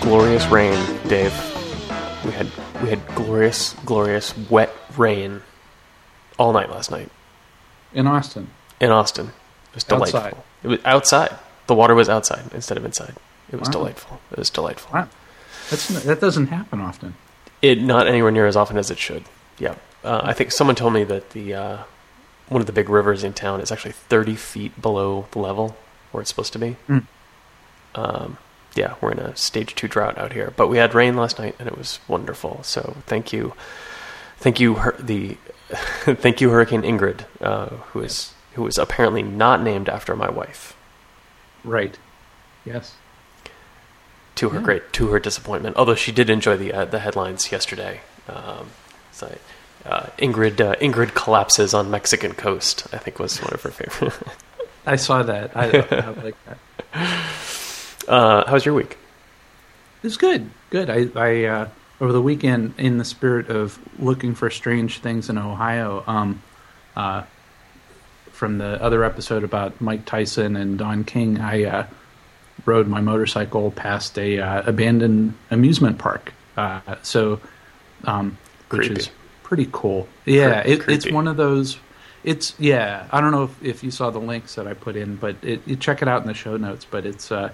Glorious rain, Dave. We had we had glorious, glorious wet rain all night last night in Austin. in Austin. It was delightful. Outside. It was outside. The water was outside instead of inside. It was Wow. delightful. It was delightful. Wow, that's that doesn't happen often. It not anywhere near as often as it should. Yeah, uh, I think someone told me that the uh, one of the big rivers in town is actually thirty feet below the level where it's supposed to be. Mm. Um, yeah, we're in a stage two drought out here, but we had rain last night and it was wonderful. So thank you, thank you, Hur- the thank you, Hurricane Ingrid, uh, who is who is apparently not named after my wife. Right. Yes. To her Yeah. great to her disappointment. Although she did enjoy the uh, the headlines yesterday. Um, so, uh, Ingrid uh, Ingrid collapses on Mexican coast. I think was one of her favorite. I saw that. I, I like that. uh, how was your week? It was good. Good. I, I uh, over the weekend, in the spirit of looking for strange things in Ohio, um, uh, from the other episode about Mike Tyson and Don King, I uh, rode my motorcycle past a uh, abandoned amusement park. Uh, so, um, which is pretty cool. Yeah, Cre- it, it's one of those. It's yeah. I don't know if, if you saw the links that I put in, but it, you check it out in the show notes. But it's uh,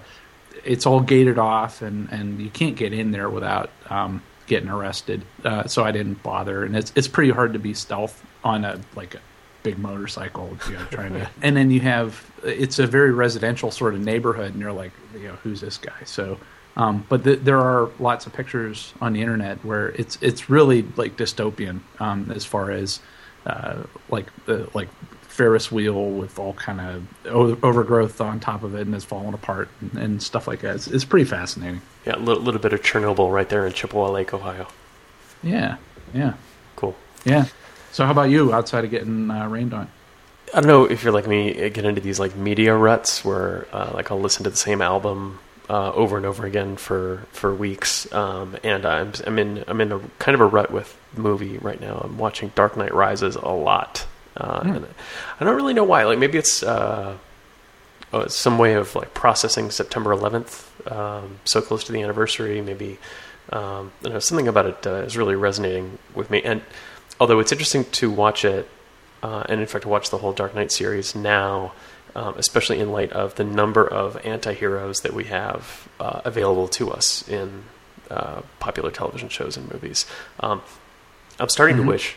it's all gated off, and, and you can't get in there without um, getting arrested. Uh, so I didn't bother, and it's it's pretty hard to be stealth on a like a big motorcycle, you know, trying to. And then you have it's a very residential sort of neighborhood, and you're like, you know, who's this guy? So. Um, but th- there are lots of pictures on the internet where it's it's really like dystopian um, as far as uh, like uh, like Ferris wheel with all kind of o- overgrowth on top of it and it's falling apart and, and stuff like that. It's, it's pretty fascinating. Yeah, a little, little bit of Chernobyl right there in Chippewa Lake, Ohio. Yeah, yeah, Cool. yeah. So how about you? Outside of getting uh, rained on? I don't know if you're like me, get into these like media ruts where uh, like I'll listen to the same album uh, over and over again for for weeks, um, and I'm I'm in I'm in a kind of a rut with movie right now. I'm watching Dark Knight Rises a lot, uh, Hmm. and I don't really know why. Like maybe it's uh, uh, some way of like processing September 11th, um, so close to the anniversary. Maybe um, don't know something about it uh, is really resonating with me. And although it's interesting to watch it, uh, and in fact to watch the whole Dark Knight series now, um, especially in light of the number of anti-heroes that we have uh, available to us in uh, popular television shows and movies. Um, I'm starting Mhm. to wish,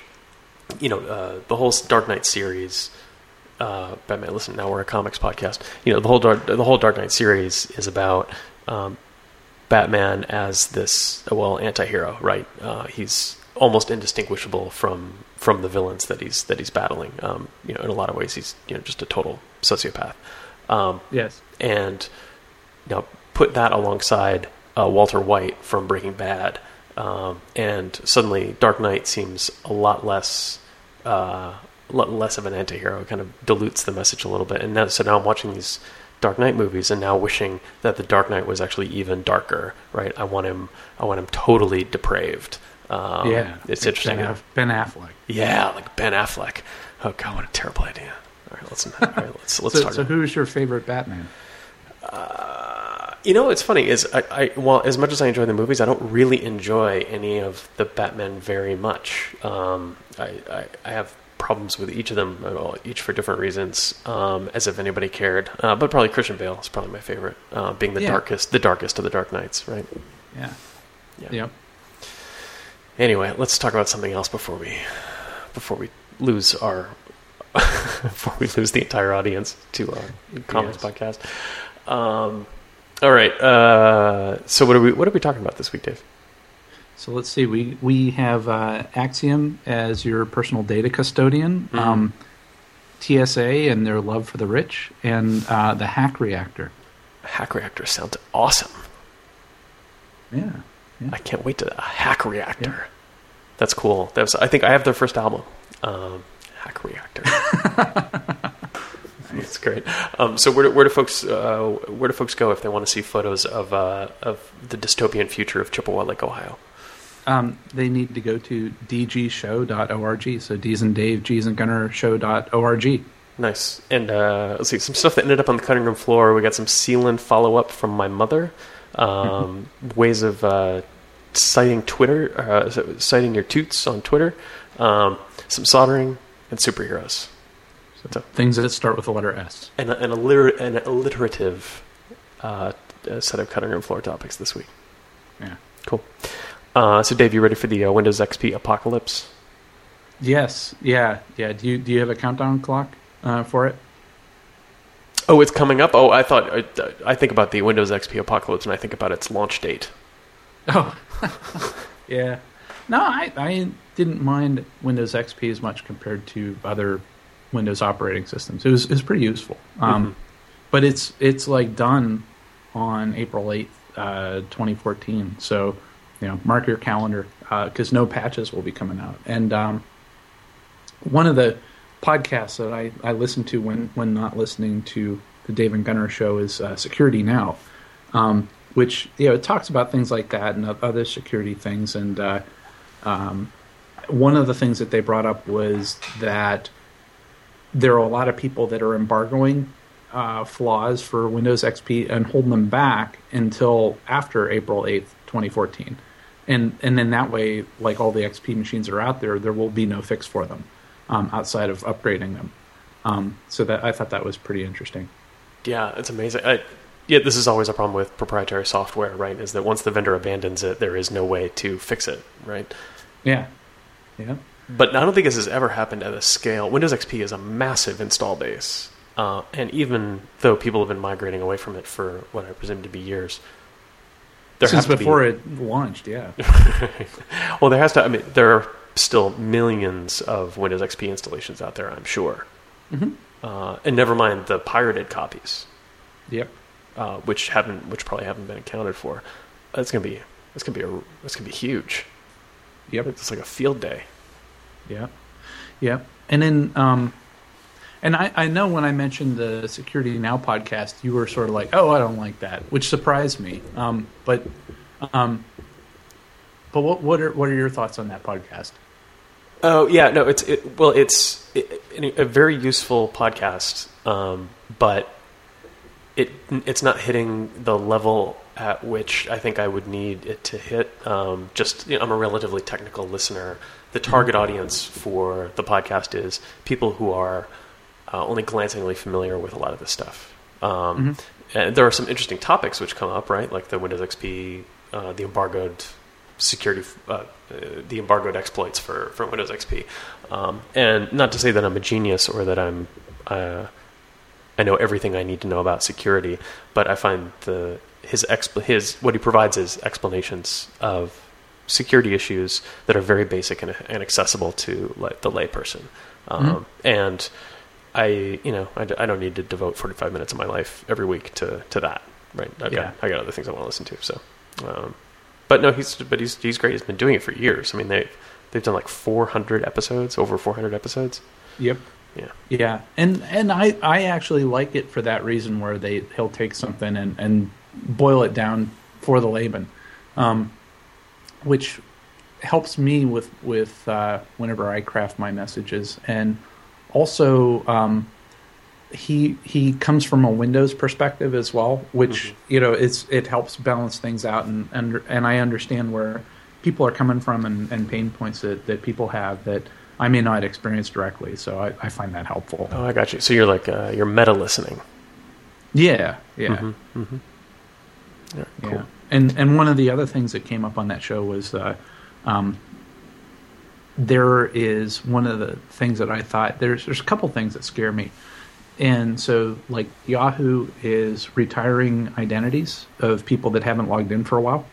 you know, uh, the whole Dark Knight series. Uh, Batman. Listen, now we're a comics podcast. You know, the whole Dark, the whole Dark Knight series is about um, Batman as this well anti-hero, right? Uh, he's almost indistinguishable from from the villains that he's that he's battling. Um, you know, in a lot of ways, he's you know just a total sociopath. Um, Yes. and you know, put that alongside uh, Walter White from Breaking Bad, um, and suddenly Dark Knight seems a lot less, uh, less of an anti-hero. It kind of dilutes the message a little bit. And now, so now I'm watching these Dark Knight movies, and now wishing that the Dark Knight was actually even darker. Right? I want him. I want him totally depraved. Um, yeah. it's interesting. Ben, Aff- ben Affleck. Yeah, like Ben Affleck. Oh God, what a terrible idea. All right, let's all right, let's let's So, talk. so who's your favorite Batman? You know, what's funny is I, I well, as much as I enjoy the movies, I don't really enjoy any of the Batman very much. Um, I, I, I have problems with each of them, well, each for different reasons. Um, as if anybody cared, uh, but probably Christian Bale is probably my favorite, uh, being the Yeah. darkest, the darkest of the Dark Knights, right? Yeah. Yeah. Yep. Anyway, let's talk about something else before we before we lose our before we lose the entire audience to our comics Yes. podcast. Um, all right. Uh, so what are we what are we talking about this week, Dave? So let's see. We we have uh, Acxiom as your personal data custodian, Mhm. um, TSA and their love for the rich, and uh, the Hack Reactor. Hack Reactor sounds awesome. Yeah. I can't wait to a Hack Reactor. That's cool. That's I think I have their first album, um, Hack Reactor. That's great. Um, so where do, where do folks uh, where do folks go if they want to see photos of uh, of the dystopian future of Chippewa Lake, Ohio? Um, they need to go to dgshow.org. So D's and Dave, G's and Gunner show.org. Nice. And uh, let's see, some stuff that ended up on the cutting room floor. We got some sealant follow up from my mother. Um, ways of uh, citing Twitter, uh, citing your toots on Twitter. Um, some soldering and superheroes. So things that start with the letter S. And an, alliter- an alliterative uh, set of cutting room floor topics this week. Yeah. Cool. Uh, so, Dave, you ready for the uh, Windows XP apocalypse? Yes. Yeah. Yeah. Do you do you have a countdown clock uh, for it? Oh, it's coming up. Oh, I thought I, I think about the Windows XP apocalypse, and I think about its launch date. Oh, yeah. No, I I didn't mind Windows XP as much compared to other Windows operating systems. It was it was pretty useful. Um, mm-hmm. But it's it's like done on April eighth, uh, twenty fourteen. So you know, mark your calendar because uh, no patches will be coming out. And um, one of the podcasts that I, I listen to when when not listening to the Dave and Gunner show is uh, Security Now, um, which you know it talks about things like that and other security things. And uh, um, one of the things that they brought up was that there are a lot of people that are embargoing uh, flaws for Windows XP and holding them back until after April eighth, twenty fourteen. And and then that way, like all the XP machines are out there, there will be no fix for them um, outside of upgrading them. Um, so that I thought that was pretty interesting. Yeah, it's amazing. I, yeah, this is always a problem with proprietary software, right? Is that once the vendor abandons it, there is no way to fix it, right? Yeah, yeah. But I don't think this has ever happened at a scale. Windows XP is a massive install base, uh, and even though people have been migrating away from it for what I presume to be years, there since before be, it launched, yeah. well, there has to. I mean, there are still millions of Windows XP installations out there. I'm sure, mm-hmm. uh, and never mind the pirated copies. Yep. Uh, which haven't, which probably haven't been accounted for. It's gonna be, it's gonna be a, it's gonna be huge. Yep. It's like a field day. Yeah. Yeah. And then, um, and I, I know when I mentioned the Security Now podcast, you were sort of like, "Oh, I don't like that," which surprised me. Um, but, um, but what what are what are your thoughts on that podcast? Oh yeah, no, it's it, well, it's it, a very useful podcast, um, but it it's not hitting the level at which I think I would need it to hit. Um, just you know, I'm a relatively technical listener. The target audience for the podcast is people who are uh, only glancingly familiar with a lot of this stuff. Um, mm-hmm. And there are some interesting topics which come up, right? Like the Windows XP, uh, the embargoed security, uh, uh, the embargoed exploits for, for Windows XP. Um, and not to say that I'm a genius or that I'm uh, I know everything I need to know about security, but I find the his expl- his what he provides is explanations of security issues that are very basic and, and accessible to like, the layperson. Um, mm-hmm. And I, you know, I, I don't need to devote 45 minutes of my life every week to, to that. Right. I've yeah. got, I got other things I want to listen to. So, um, but no, he's, but he's, he's great. He's been doing it for years. I mean, they, they've done like 400 episodes, over 400 episodes. Yep. Yeah. Yeah. And, and I, I actually like it for that reason where they, he'll take something and, and boil it down for the layman. Um, which helps me with, with, uh, whenever I craft my messages and, also um, he he comes from a Windows perspective as well, which mm-hmm. you know it's it helps balance things out, and and and I understand where people are coming from and, and pain points that, that people have that I may not experience directly. So I, I find that helpful. Oh, I got you. So you're like uh, you're meta listening. Yeah, yeah, mm-hmm, mm-hmm. yeah, cool. yeah. And and one of the other things that came up on that show was uh, um, there is one of the things that I thought there's there's a couple things that scare me. And so like Yahoo is retiring identities of people that haven't logged in for a while.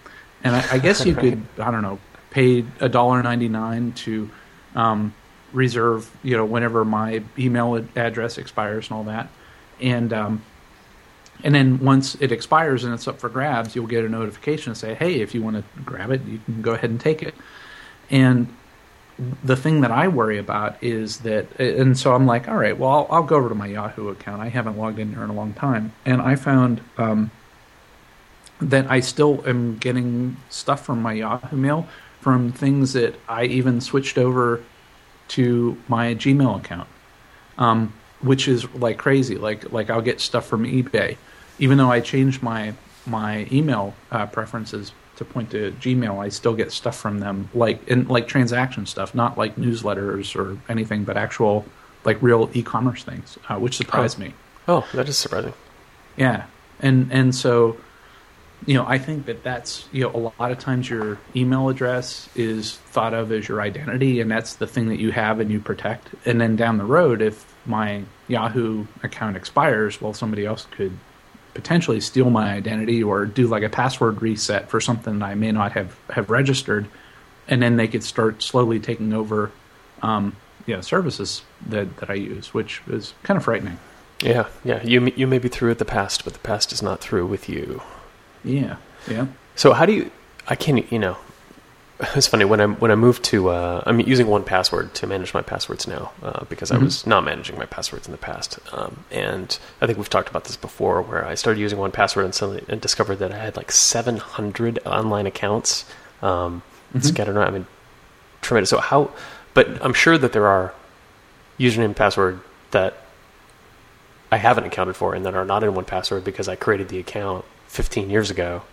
And I, I guess you could I don't know, pay a dollar ninety nine to um, reserve, you know, whenever my email address expires and all that. And um, and then once it expires and it's up for grabs, you'll get a notification and say, "Hey, if you want to grab it, you can go ahead and take it." And the thing that I worry about is that, and so I'm like, all right, well, I'll, I'll go over to my Yahoo account. I haven't logged in there in a long time, and I found um, that I still am getting stuff from my Yahoo mail from things that I even switched over to my Gmail account, um, which is like crazy. Like like I'll get stuff from eBay, even though I changed my my email uh, preferences to point to Gmail, I still get stuff from them, like in like transaction stuff, not like newsletters or anything, but actual like real e-commerce things, uh, which surprised oh. me. Oh, that is surprising. Yeah, and and so you know, I think that that's you know a lot of times your email address is thought of as your identity, and that's the thing that you have and you protect. And then down the road, if my Yahoo account expires, well, somebody else could potentially steal my identity or do like a password reset for something I may not have, have registered, and then they could start slowly taking over, um, yeah, services that, that I use, which is kind of frightening. Yeah, yeah. You you may be through with the past, but the past is not through with you. Yeah, yeah. So how do you? I can't. You know, it's funny when I when I moved to uh, I'm using 1Password to manage my passwords now uh, because mm-hmm. I was not managing my passwords in the past, um, and I think we've talked about this before where I started using 1Password and suddenly and discovered that I had like seven hundred online accounts um, mm-hmm. scattered around. I mean, tremendous. So how? But I'm sure that there are username and password that I haven't accounted for and that are not in 1Password because I created the account 15 years ago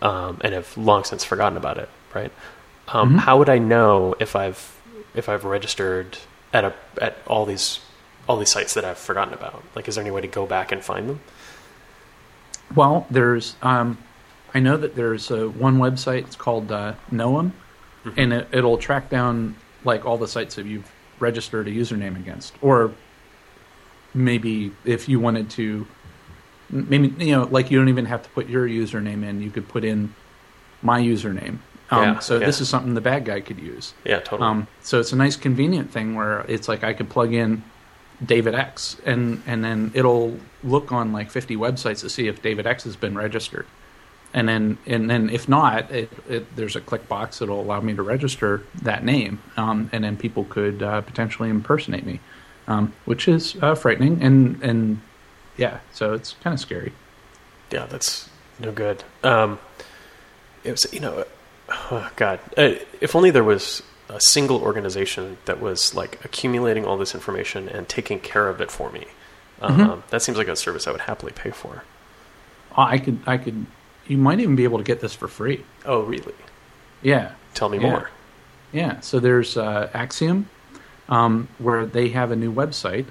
um, and have long since forgotten about it. Right um, mm-hmm. How would I know if I've if I've registered at a at all these all these sites that I've forgotten about? Like, is there any way to go back and find them? Well, there's um, I know that there's a, one website. It's called uh, Knowem, mm-hmm. and it, it'll track down like all the sites that you've registered a username against, or maybe if you wanted to, maybe you know, like you don't even have to put your username in. You could put in my username um, yeah, so yeah. this is something the bad guy could use. Yeah, totally. Um, so it's a nice convenient thing where it's like I could plug in David X and and then it'll look on like 50 websites to see if David X has been registered. And then and then if not, it, it, there's a click box that'll allow me to register that name, um, and then people could uh, potentially impersonate me, um, which is uh, frightening and and yeah, so it's kind of scary. Yeah, that's no good. Um, it was you know oh God, uh, if only there was a single organization that was like accumulating all this information and taking care of it for me. Um, mm-hmm. That seems like a service I would happily pay for. I could, I could. You might even be able to get this for free. Oh, really? Yeah. Tell me yeah. more. Yeah. So there's uh, Acxiom, um, where they have a new website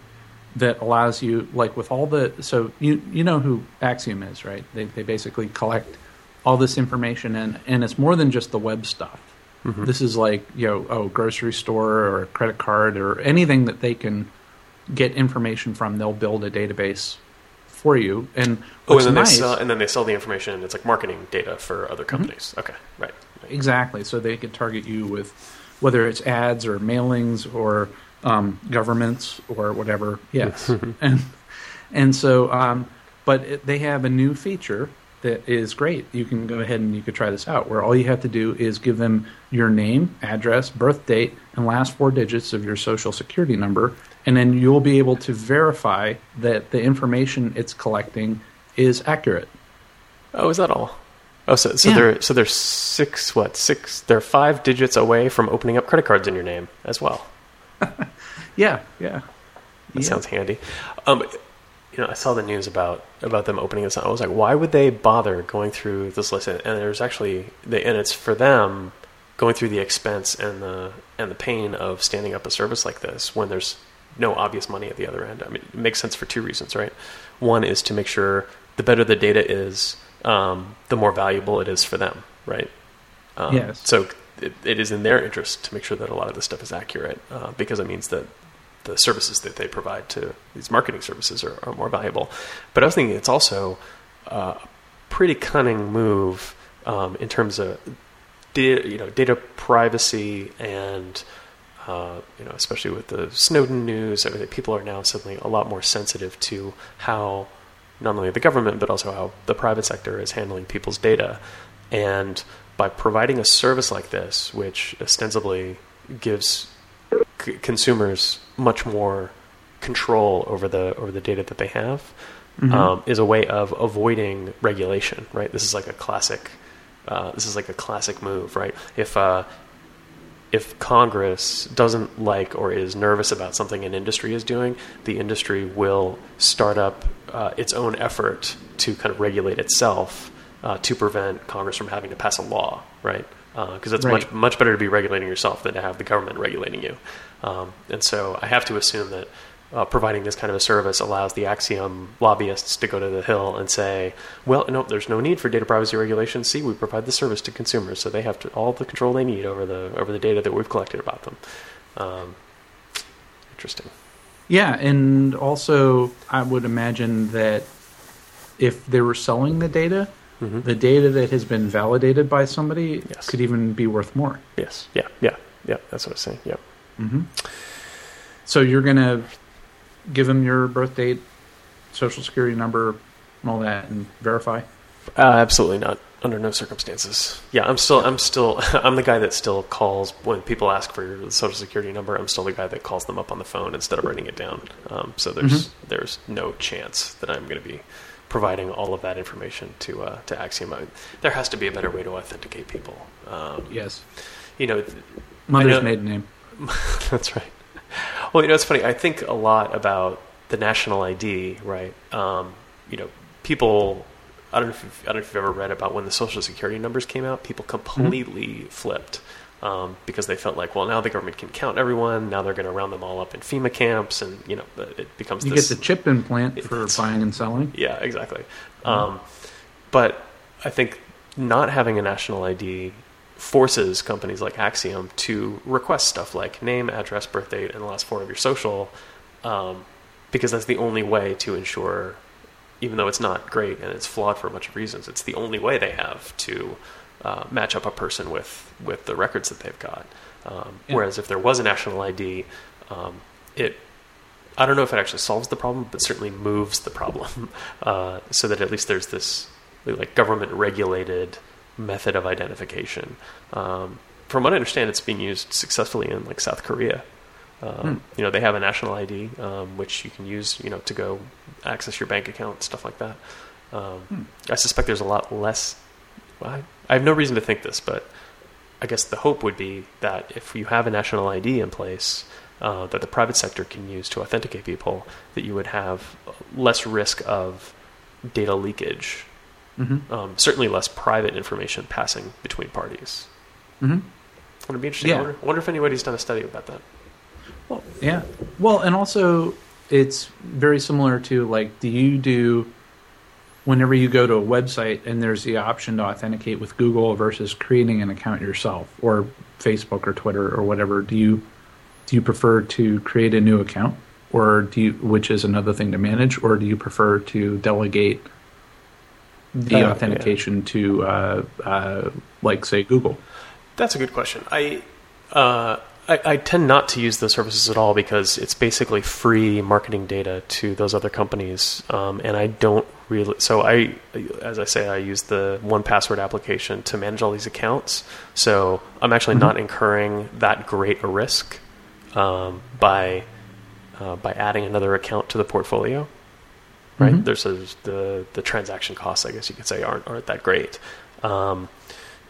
that allows you, like, with all the. So you you know who Acxiom is, right? They they basically collect all this information and and it's more than just the web stuff. Mm-hmm. This is like you know, oh, grocery store or a credit card or anything that they can get information from. They'll build a database for you. And oh, and then nice, they sell, and then they sell the information. It's like marketing data for other mm-hmm. companies. Mm-hmm. Okay, right, right, Exactly. So they could target you with whether it's ads or mailings or um, governments or whatever. Yes, and and so, um, but it, they have a new feature that is great. You can go ahead and you could try this out, where all you have to do is give them your name, address, birth date, and last four digits of your social security number, and then you'll be able to verify that the information it's collecting is accurate. Oh, is that all? Oh, so so yeah. they're so they're six what six? They're five digits away from opening up credit cards in your name as well. yeah, yeah. That yeah. sounds handy. Um, you know, I saw the news about about them opening this. I was like, why would they bother going through this list? And there's actually, they, and it's for them going through the expense and the and the pain of standing up a service like this when there's no obvious money at the other end. I mean, it makes sense for two reasons, right? One is to make sure the better the data is, um, the more valuable it is for them, right? Um, yes. So it, it is in their interest to make sure that a lot of this stuff is accurate uh, because it means that the services that they provide to these marketing services are, are more valuable. But I was thinking it's also a pretty cunning move um, in terms of data, you know, data privacy and uh, you know, especially with the Snowden news, everything. People are now suddenly a lot more sensitive to how not only the government but also how the private sector is handling people's data. And by providing a service like this, which ostensibly gives c- consumers much more control over the over the data that they have Mhm. um, is a way of avoiding regulation. Right. This is like a classic. Uh, this is like a classic move, right? If uh, if Congress doesn't like or is nervous about something an industry is doing, the industry will start up uh, its own effort to kind of regulate itself uh, to prevent Congress from having to pass a law, right? Because it's Right. much much better to be regulating yourself than to have the government regulating you. Um, and so I have to assume that uh, providing this kind of a service allows the Acxiom lobbyists to go to the Hill and say, "Well, no, there's no need for data privacy regulation. See, we provide the service to consumers, so they have to, all the control they need over the over the data that we've collected about them." Um, interesting. Yeah, and also I would imagine that if they were selling the data, Mhm. the data that has been validated by somebody Yes. could even be worth more. Yes. Yeah. Yeah. Yeah. That's what I was saying. Yeah. hmm So you're gonna give them your birth date, social security number, and all that, and verify. Uh, absolutely not. Under no circumstances. Yeah, I'm still. I'm still. I'm the guy that still calls when people ask for your social security number. I'm still the guy that calls them up on the phone instead of writing it down. Um, so there's there's no chance that I'm going to be providing all of that information to uh, to Acxiom. There has to be a better way to authenticate people. Um, Yes, you know, mother's know- maiden name. That's right. Well, you know, it's funny. I think a lot about the national ID, right? Um, you know, people. I don't know if you've, I don't know if you've ever read about when the social security numbers came out. People completely flipped um, because they felt like, well, now the government can count everyone. Now they're going to round them all up in FEMA camps, and you know, it becomes You this. get the chip implant for buying and selling. Yeah, exactly. Um, but I think not having a national ID forces companies like Acxiom to request stuff like name, address, birth date, and the last four of your social, um, because that's the only way to ensure, even though it's not great and it's flawed for a bunch of reasons, it's the only way they have to uh, match up a person with with the records that they've got. Um, Yeah. Whereas if there was a national ID, um, it I don't know if it actually solves the problem, but certainly moves the problem, uh, so that at least there's this like government regulated method of identification. Um, from what I understand, it's being used successfully in like South Korea. Um, Hmm. You know, they have a national ID um, which you can use, you know, to go access your bank account, stuff like that. Um, Hmm. I suspect there's a lot less. Well, I, I have no reason to think this, but I guess the hope would be that if you have a national ID in place uh, that the private sector can use to authenticate people, that you would have less risk of data leakage, hmm um, certainly less private information passing between parties. hmm Would it be interesting? Yeah. I wonder, I wonder if anybody's done a study about that. Well, yeah. Well, and also it's very similar to like, do you do whenever you go to a website and there's the option to authenticate with Google versus creating an account yourself or Facebook or Twitter or whatever? Do you do you prefer to create a new account or do you, which is another thing to manage, or do you prefer to delegate the Uh, yeah. authentication to uh, uh, like say Google? That's a good question. I, uh, I I tend not to use those services at all because it's basically free marketing data to those other companies, um, and I don't really. So I, as I say, I use the 1Password application to manage all these accounts. So I'm actually not incurring that great a risk um, by uh, by adding another account to the portfolio. Right? Mhm. There's a, the the transaction costs, I guess you could say, aren't aren't that great. Um,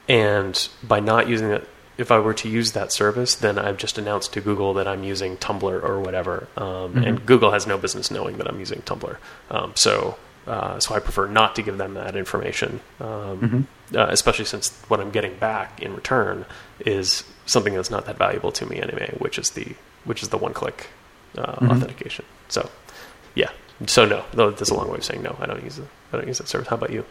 and by not using it, if I were to use that service, then I've just announced to Google that I'm using Tumblr or whatever, um, Mhm. and Google has no business knowing that I'm using Tumblr. Um, so, uh, so I prefer not to give them that information, um, uh, especially since what I'm getting back in return is something that's not that valuable to me anyway, which is the which is the one-click uh, Mhm. authentication. So, yeah. So no, though that's a long way of saying no. I don't use it. I don't use that service. How about you?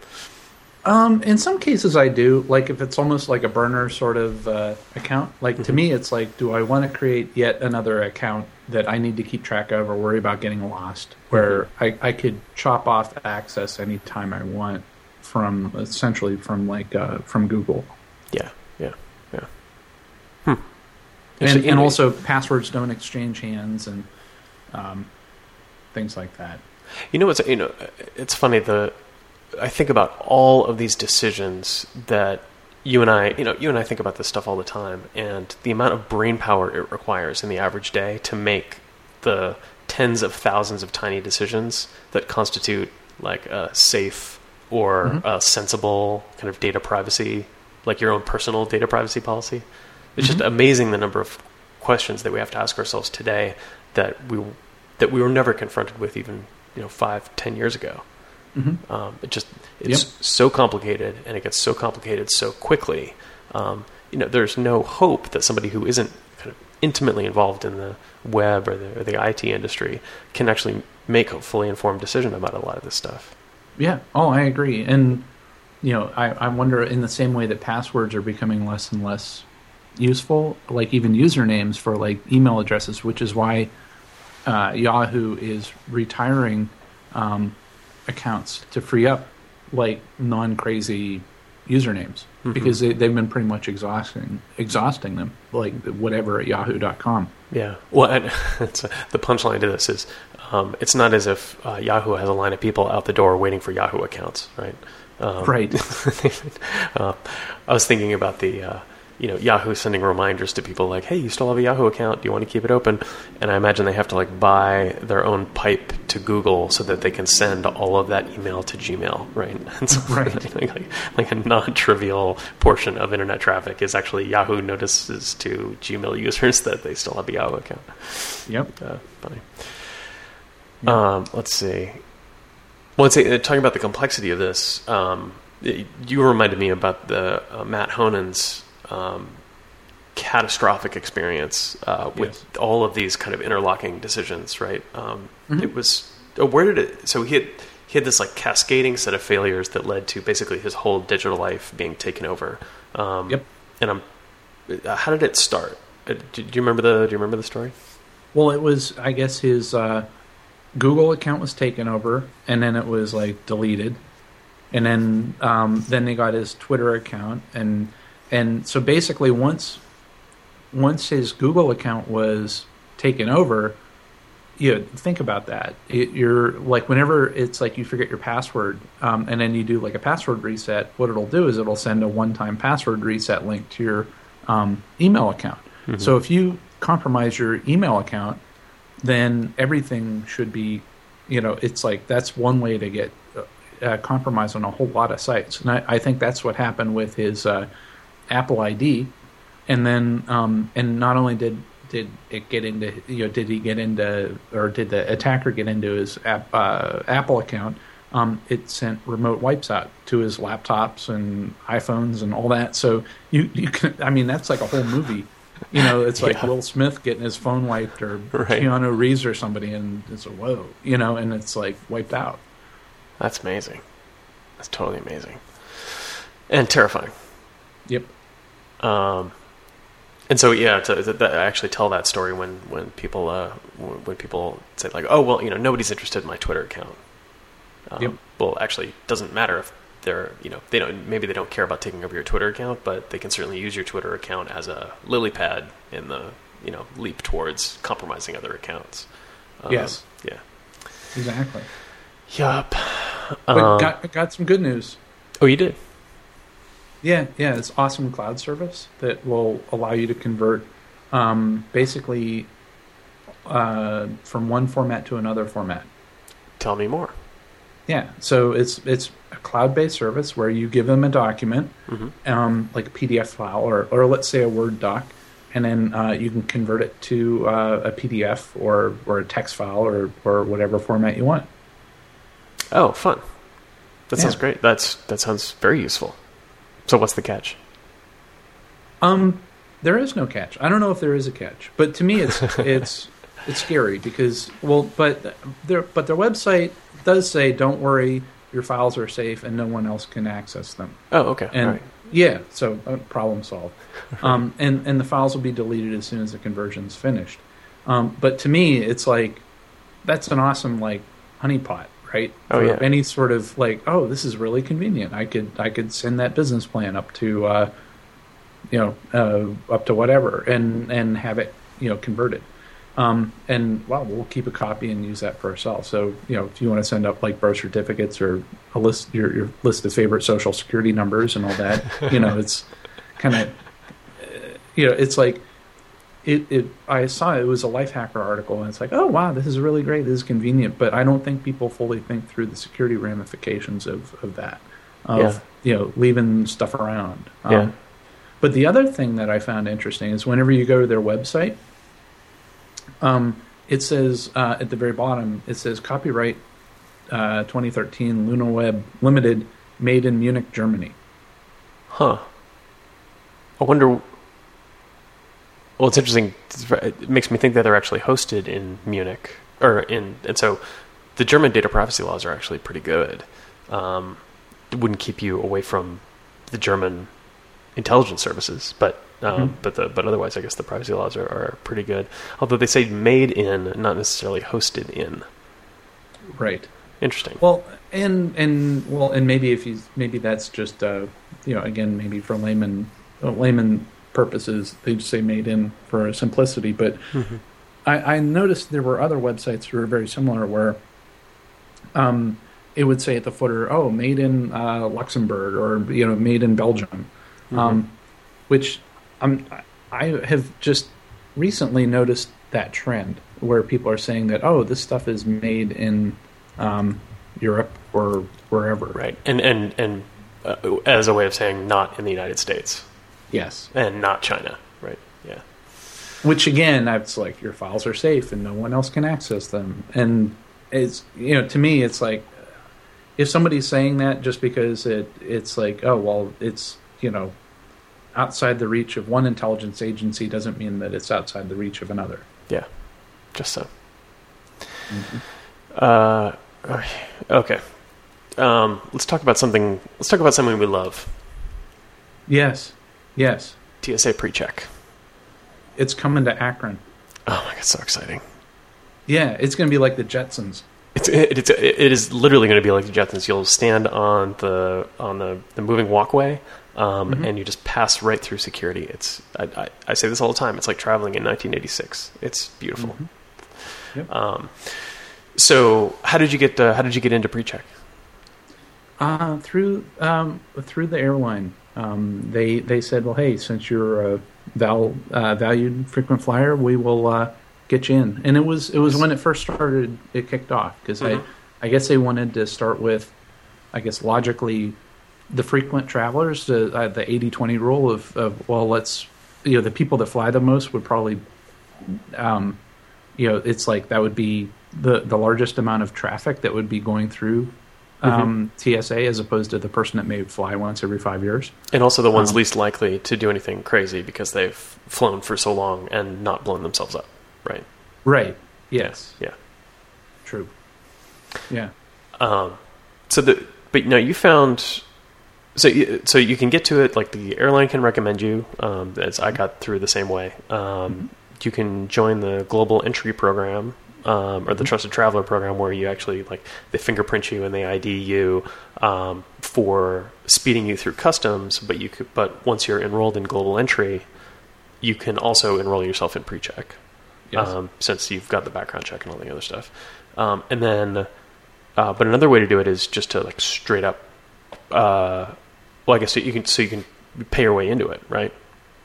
Um, in some cases, I do. Like if it's almost like a burner sort of uh, account. Like to Mhm. me, it's like, do I want to create yet another account that I need to keep track of or worry about getting lost? Where I, I could chop off access anytime I want from essentially from like uh, from Google. Yeah, yeah, yeah. Hmm. And, Actually, and anyway- also passwords don't exchange hands and um, things like that. You know what's you know it's funny the I think about all of these decisions that you and I, you know, you and I think about this stuff all the time, and the amount of brain power it requires in the average day to make the tens of thousands of tiny decisions that constitute like a safe or Mhm. a sensible kind of data privacy, like your own personal data privacy policy. It's just Mhm. amazing the number of questions that we have to ask ourselves today that we that we were never confronted with even you know five, ten years ago. Hmm Um, it just it's Yep. so complicated, and it gets so complicated so quickly. Um, you know, there's no hope that somebody who isn't kind of intimately involved in the web or the, or the IT industry can actually make a fully informed decision about a lot of this stuff. Yeah. Oh, I agree. And you know, I, I wonder in the same way that passwords are becoming less and less useful, like even usernames for like email addresses, which is why uh, Yahoo is retiring um, accounts to free up like non-crazy usernames Mhm. because they, they've been pretty much exhausting exhausting them, like whatever at Yahoo.com. Yeah. Well, and it's, the punchline to this is um, it's not as if uh, Yahoo has a line of people out the door waiting for Yahoo accounts, right? Um, Right. uh, I was thinking about the, uh, you know, Yahoo sending reminders to people like, "Hey, you still have a Yahoo account? Do you want to keep it open?" And I imagine they have to like buy their own pipe to Google so that they can send all of that email to Gmail, right? And so, Right. like, like, like a non-trivial portion of internet traffic is actually Yahoo notices to Gmail users that they still have a Yahoo account. Yep. Uh, funny. Yeah. Um, let's see. Well, let's say, uh, talking about the complexity of this, um, you reminded me about the uh, Matt Honan's um, catastrophic experience uh, with Yes. all of these kind of interlocking decisions. Right? Um, Mhm. It was. Oh, where did it? So he had he had this like cascading set of failures that led to basically his whole digital life being taken over. Um, Yep. And I'm. Uh, how did it start? Uh, do, do you remember the? Do you remember the story? Well, it was, I guess, his uh, Google account was taken over, and then it was like deleted, and then um, then they got his Twitter account, and and so basically once once his Google account was taken over, you think about that. It, you're like whenever it's like you forget your password, um, and then you do like a password reset. What it'll do is it'll send a one-time password reset link to your um, email account. So if you compromise your email account, then everything should be, you know, it's like that's one way to get uh, compromised on a whole lot of sites. And I, I think that's what happened with his uh, Apple ID. And then, um, and not only did did it get into, you know, did he get into, or did the attacker get into his app, uh, Apple account? Um, it sent remote wipes out to his laptops and iPhones and all that. So you you can, I mean, that's like a whole movie. You know, it's like Yeah. Will Smith getting his phone wiped or Right. Keanu Reeves or somebody, and it's a whoa, you know, and it's like wiped out. That's amazing. That's totally amazing. And terrifying. Yep. Um, and so yeah, to, to, to actually tell that story when when people uh, when people say like, oh well, you know, nobody's interested in my Twitter account. Um, Yep. Well, actually, it doesn't matter if they're you know they don't maybe they don't care about taking over your Twitter account, but they can certainly use your Twitter account as a lily pad in the you know leap towards compromising other accounts. Um, Yes. Yeah. Exactly. Yup. But Um, got got some good news. oh, you did. Yeah, yeah, it's awesome cloud service that will allow you to convert um, basically uh, from one format to another format. Tell me more. Yeah, so it's it's a cloud-based service where you give them a document, hmm um, like a PDF file, or or let's say a Word doc, and then uh, you can convert it to uh, a PDF or or a text file or or whatever format you want. Oh, fun. That Yeah. sounds great. That's that sounds very useful. So what's the catch? Um, there is no catch. I don't know if there is a catch, but to me, it's it's it's scary because well, but their but their website does say, "Don't worry, your files are safe and no one else can access them." Oh, okay. And All right. yeah, so uh, problem solved. um, and and the files will be deleted as soon as the conversion's finished. Um, but to me, it's like that's an awesome like honeypot, right? Oh, For yeah. Any sort of like, oh, this is really convenient. I could I could send that business plan up to, uh, you know, uh, up to whatever, and and have it you know converted. Um, and well, we'll keep a copy and use that for ourselves. So you know, if you want to send up like birth certificates or a list, your, your list of favorite social security numbers and all that, you know, it's kind of, you know, it's like it, it. I saw it was a Lifehacker article, and it's like, oh wow, this is really great. This is convenient, but I don't think people fully think through the security ramifications of of that. Of Yeah. you know, leaving stuff around. Um, Yeah. But the other thing that I found interesting is whenever you go to their website, um, it says uh, at the very bottom, it says copyright uh, 2013 LunaWeb Limited, made in Munich, Germany. Huh. I wonder. Well, it's interesting. It makes me think that they're actually hosted in Munich, or in, and so the German data privacy laws are actually pretty good. Um, it wouldn't keep you away from the German intelligence services, but um, Mhm. but the but otherwise, I guess the privacy laws are, are pretty good. Although they say made in, not necessarily hosted in. Right. Interesting. Well, and and well, and maybe if you maybe that's just uh, you know again maybe for layman uh, layman purposes they just say made in for simplicity, but Mhm. I, I noticed there were other websites that were very similar where um, it would say at the footer, "Oh, made in uh, Luxembourg" or you know, "made in Belgium," um, which I'm, I have just recently noticed that trend where people are saying that, "Oh, this stuff is made in um, Europe or wherever." Right, and and and uh, as a way of saying not in the United States Yes. and not China. Right. Yeah. Which again, it's like your files are safe and no one else can access them. And it's you know, to me, it's like if somebody's saying that just because it it's like oh well, it's you know outside the reach of one intelligence agency doesn't mean that it's outside the reach of another. Yeah. Just so. Uh, okay. Um, let's talk about something. Let's talk about something we love. Yes, yes, TSA pre-check. it's coming to Akron. Oh my god, so exciting! Yeah, it's going to be like the Jetsons. It's it, it's it is literally going to be like the Jetsons. You'll stand on the on the, the moving walkway, um, Mhm. and you just pass right through security. It's I, I, I say this all the time. It's like traveling in 1986. It's beautiful. Mhm. Yep. Um, so how did you get uh, how did you get into pre-check? Uh, through um, through the airline, um, they they said, "Well, hey, since you're a val, uh, valued frequent flyer, we will uh, get you in." And it was it was when it first started. It kicked off because Mhm. I I guess they wanted to start with, I guess logically, the frequent travelers, the uh, the 80-20 rule of, of well, let's you know the people that fly the most would probably, um, you know, it's like that would be the the largest amount of traffic that would be going through um, TSA as opposed to the person that may fly once every five years. And also the ones Um, least likely to do anything crazy because they've flown for so long and not blown themselves up. Right. Right. Yes. Yeah. True. Yeah. Um, so the but no, you found so you, so you can get to it like the airline can recommend you. Um, as I got through the same way. Um, You can join the global entry program. Um, or the trusted traveler program where you actually like they fingerprint you and they ID you um, for speeding you through customs, but you could, but once you're enrolled in global entry, you can also enroll yourself in pre-check Yes. um, since you've got the background check and all the other stuff. Um, and then, uh, but another way to do it is just to like straight up. Uh, well, I guess you can so you can pay your way into it, right?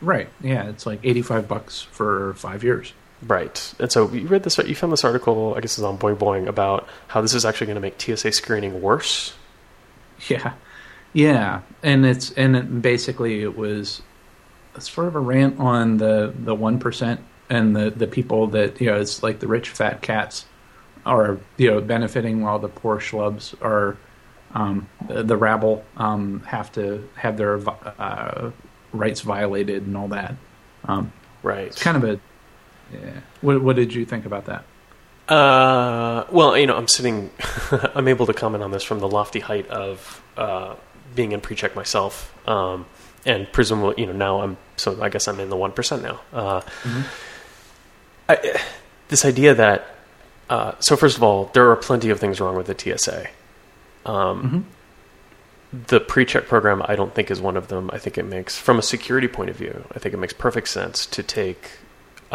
right. Yeah. It's like eighty-five bucks for five years. Right. And so you read this, you found this article, I guess it's on Boing Boing, about how this is actually going to make TSA screening worse. Yeah. Yeah. And it's and it, basically it was sort of a rant on the the one percent and the the people that you know it's like the rich fat cats are you know benefiting while the poor schlubs are um, the, the rabble um, have to have their uh, rights violated and all that. Um, Right. it's kind of a yeah. What, what did you think about that? Uh, well, you know, I'm sitting, I'm able to comment on this from the lofty height of uh, being in pre-check myself, um, and presumably, you know, now I'm so I guess I'm in the one percent now. Uh, I, this idea that uh, so first of all, there are plenty of things wrong with the TSA. Um, The pre-check program, I don't think is one of them. I think it makes, from a security point of view, I think it makes perfect sense to take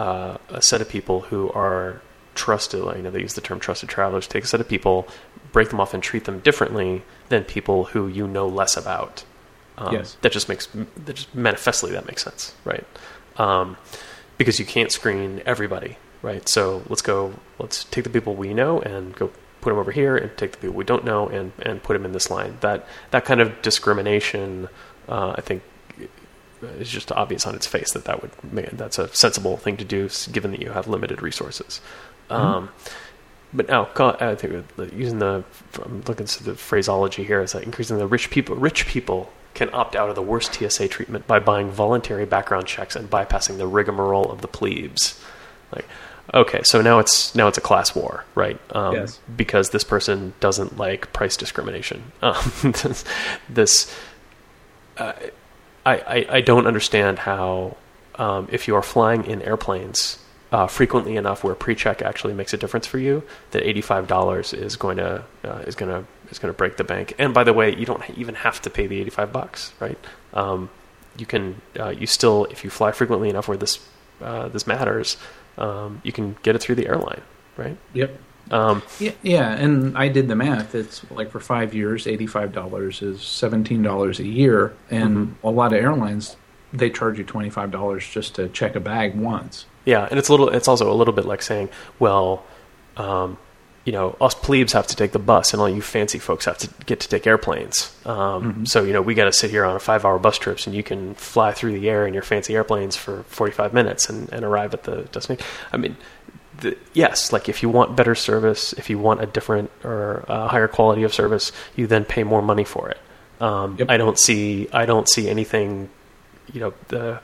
uh, a set of people who are trusted. You know, they use the term trusted travelers. Take a set of people, break them off, and treat them differently than people who you know less about. Um, Yes. That just makes that just manifestly that makes sense, right? Um, because you can't screen everybody, right? So let's go. Let's take the people we know and go put them over here, and take the people we don't know and and put them in this line. That that kind of discrimination, uh, I think, is just obvious on its face that that would that's a sensible thing to do, given that you have limited resources. Um, but now, I think using the I'm looking at the phraseology here is that increasing the rich people rich people can opt out of the worst TSA treatment by buying voluntary background checks and bypassing the rigmarole of the plebes. Like, okay, so now it's now it's a class war, right? Um, Yes. Because this person doesn't like price discrimination. Um, this, this uh, I, I I don't understand how um, if you are flying in airplanes uh, frequently enough where pre-check actually makes a difference for you, that eighty-five dollars is going to uh, is going to is going to break the bank. And by the way, you don't even have to pay the eighty-five bucks, right? Um, you can uh, you still if you fly frequently enough where this uh, this matters, um, you can get it through the airline, right? Yep. Um, Yeah, yeah, and I did the math. It's like for five years, eighty-five dollars is seventeen dollars a year, and a lot of airlines they charge you twenty-five dollars just to check a bag once. Yeah, and it's a little. It's also a little bit like saying, well, um, you know, us plebes have to take the bus, and all you fancy folks have to get to take airplanes. Um, So you know, we got to sit here on a five-hour bus trips, and you can fly through the air in your fancy airplanes for forty-five minutes and, and arrive at the destination. I mean, the, yes, like if you want better service, if you want a different or uh, higher quality of service, you then pay more money for it. Um, Yep. I don't see. I don't see anything. You know, the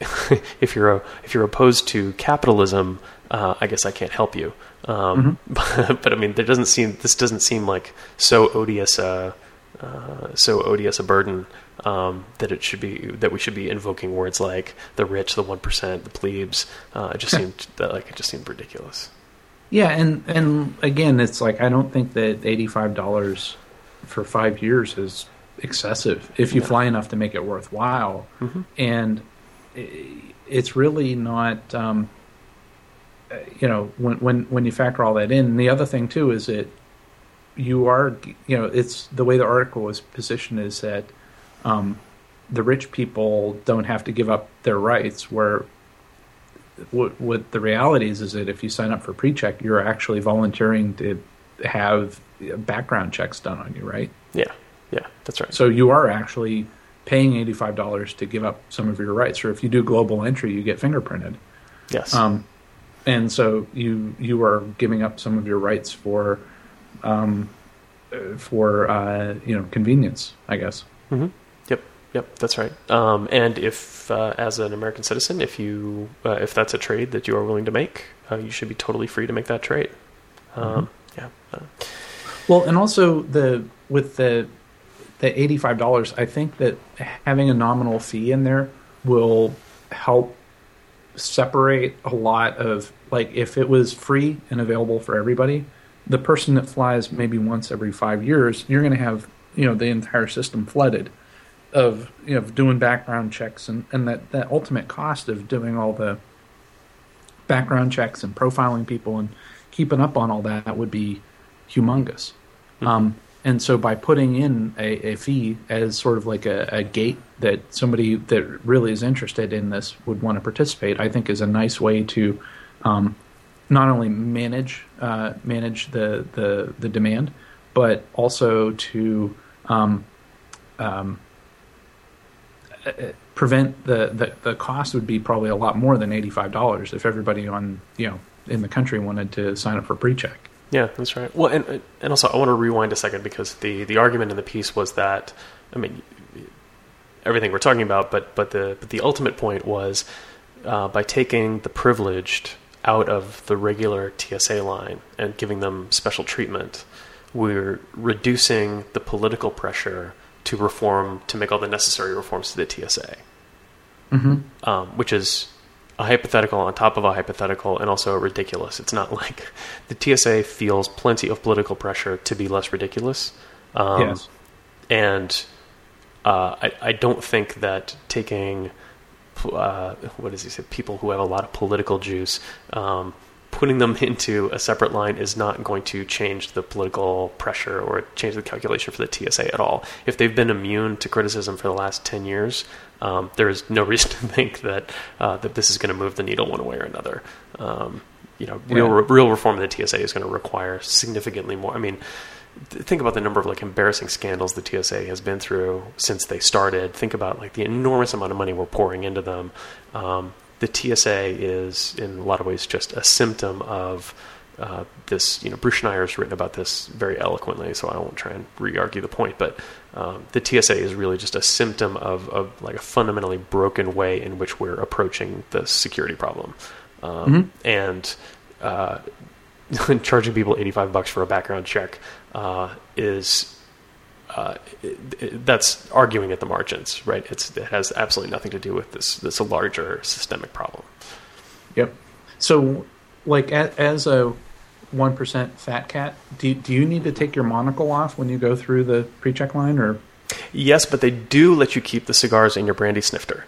if you're a, if you're opposed to capitalism, uh, I guess I can't help you. Um, but, but I mean, there doesn't seem this doesn't seem like so odious a uh, so odious a burden um, that it should be that we should be invoking words like the rich, the one percent, the plebes. Uh, it just seemed that like it just seemed ridiculous. Yeah, and and again, it's like I don't think that eighty-five dollars for five years is excessive if you No. fly enough to make it worthwhile, and it's really not. Um, you know, when when when you factor all that in, the other thing too is that you are, you know, it's the way the article was positioned is that um, the rich people don't have to give up their rights, where what what the reality is is that if you sign up for pre-check, you're actually volunteering to have background checks done on you, right? Yeah, yeah, that's right. So you are actually paying eighty-five dollars to give up some of your rights, or if you do global entry, you get fingerprinted. Yes, Um, and so you you are giving up some of your rights for um, uh, for uh, you know convenience, I guess. hmm Yep, that's right. Um, and if, uh, as an American citizen, if you uh, if that's a trade that you are willing to make, uh, you should be totally free to make that trade. Um, Yeah. Uh, Well, and also the with the the eighty five dollars, I think that having a nominal fee in there will help separate a lot of like if it was free and available for everybody, the person that flies maybe once every five years, you're going to have you know the entire system flooded of you know doing background checks and and that that ultimate cost of doing all the background checks and profiling people and keeping up on all that would be humongous. Um, and so by putting in a, a fee as sort of like a, a gate that somebody that really is interested in this would want to participate, I think is a nice way to um, not only manage uh, manage the, the the demand, but also to um, um, prevent the, the the cost would be probably a lot more than eighty five dollars if everybody on you know in the country wanted to sign up for pre-check. Yeah, that's right. Well, and and also I want to rewind a second because the the argument in the piece was that I mean everything we're talking about, but but the but the ultimate point was uh, by taking the privileged out of the regular TSA line and giving them special treatment, we're reducing the political pressure to reform to make all the necessary reforms to the TSA, Mm-hmm. um, which is a hypothetical on top of a hypothetical and also ridiculous. It's not like the TSA feels plenty of political pressure to be less ridiculous. Um, yes. And uh, I, I don't think that taking uh, what does he say? People who have a lot of political juice. Um, putting them into a separate line is not going to change the political pressure or change the calculation for the TSA at all. If they've been immune to criticism for the last ten years, um, there is no reason to think that uh, that this is going to move the needle one way or another. Um, you know, real real reform of the TSA is going to require significantly more. I mean, th- think about the number of like embarrassing scandals the TSA has been through since they started. Think about like the enormous amount of money we're pouring into them. Um, the TSA is in a lot of ways just a symptom of uh, this. You know, Bruce Schneier has written about this very eloquently, so I won't try and re-argue the point. But um, the TSA is really just a symptom of, of like a fundamentally broken way in which we're approaching the security problem. Um, And uh, charging people 85 bucks for a background check uh, is uh, it, it- that's arguing at the margins, right? It's, it has absolutely nothing to do with this this larger systemic problem. Yep. So, like, as a one percent fat cat, do do you need to take your monocle off when you go through the pre-check line, or Yes, but they do let you keep the cigars in your brandy snifter.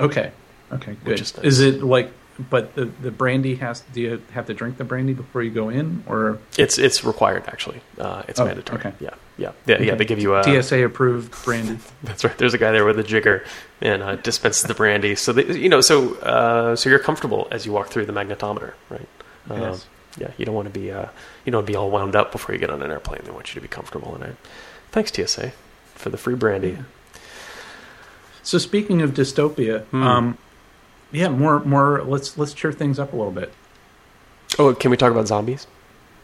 okay, okay, good. Is nice. Is it like, but the the brandy has? Do you have to drink the brandy before you go in, or It's it's required actually. Uh, it's Oh, mandatory. okay. Yeah, yeah, yeah, yeah. They give you a TSA approved brandy? That's right. There's a guy there with a jigger and uh, dispenses the brandy. So they, you know, so uh, so you're comfortable as you walk through the magnetometer, right? Um, Yes. Yeah, you don't want to be uh, you don't be all wound up before you get on an airplane. They want you to be comfortable. And I, thanks TSA for the free brandy. So speaking of dystopia, Hmm. um, yeah, more more. Let's let's cheer things up a little bit. Oh, can we talk about zombies?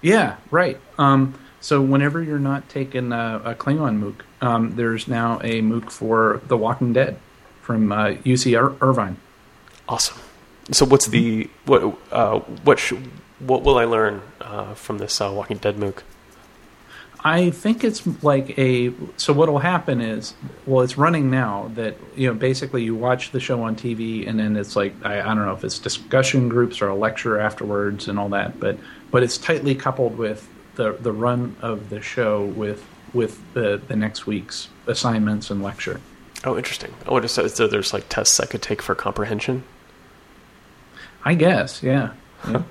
Yeah, right. Um, so whenever you're not taking a, a Klingon MOOC, um, there's now a MOOC for The Walking Dead from uh, UC Ir- Irvine. Awesome. So what's the what uh, what sh- what will I learn uh, from this uh, Walking Dead MOOC? I think it's like a. So what'll happen is, well, it's running now. That you know, basically, you watch the show on TV, and then it's like I, I don't know if it's discussion groups or a lecture afterwards and all that, but but it's tightly coupled with the the run of the show with with the the next week's assignments and lecture. Oh, interesting. Oh, just so so there's like tests I could take for comprehension. I guess, yeah. yeah.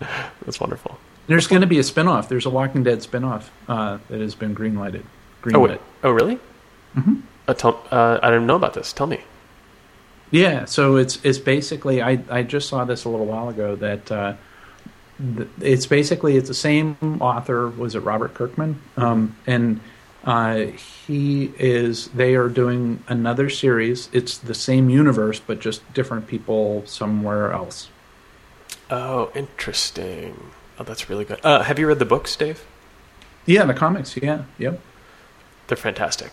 That's wonderful. There's going to be a spinoff. There's a Walking Dead spinoff uh, that has been greenlighted. Oh, wait. oh, really? Mm-hmm. Uh, tell, uh, I didn't know about this. Tell me. Yeah, so it's it's basically I I just saw this a little while ago that uh, th- it's basically it's the same author was it Robert Kirkman um, and uh, he is they are doing another series. It's the same universe but just different people somewhere else. Oh, interesting. Oh, that's really good. Uh, have you read the books, Dave? Yeah, the comics. Yeah, yep. They're fantastic.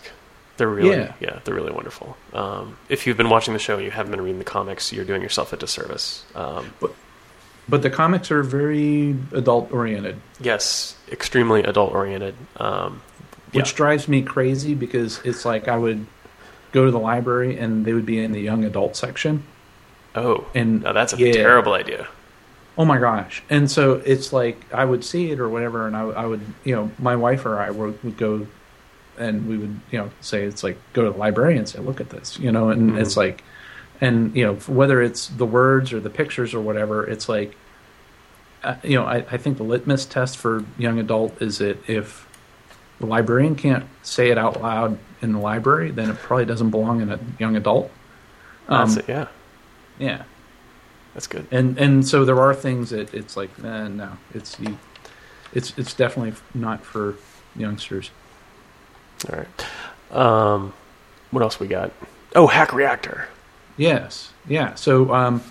They're really, yeah, Yeah. they're really wonderful. Um, if you've been watching the show and you haven't been reading the comics, you're doing yourself a disservice. Um, But the comics are very adult oriented. yes, extremely adult oriented. Um, which drives me crazy because it's like I would go to the library and they would be in the young adult section. Oh, And that's a yeah. terrible idea. Oh my gosh! And so it's like I would see it or whatever, and I, I would, you know, my wife or I would, would go, and we would, you know, say it's like go to the library and say, look at this, you know, and Mhm. it's like, and you know, whether it's the words or the pictures or whatever, it's like, uh, you know, I, I think the litmus test for young adult is that if the librarian can't say it out loud in the library, then it probably doesn't belong in a young adult. Um, That's it. Yeah, yeah, that's good. and and so there are things that it's like eh, no it's you it's it's definitely not for youngsters All right. Um, what else we got? Oh, Hack Reactor. yes yeah so um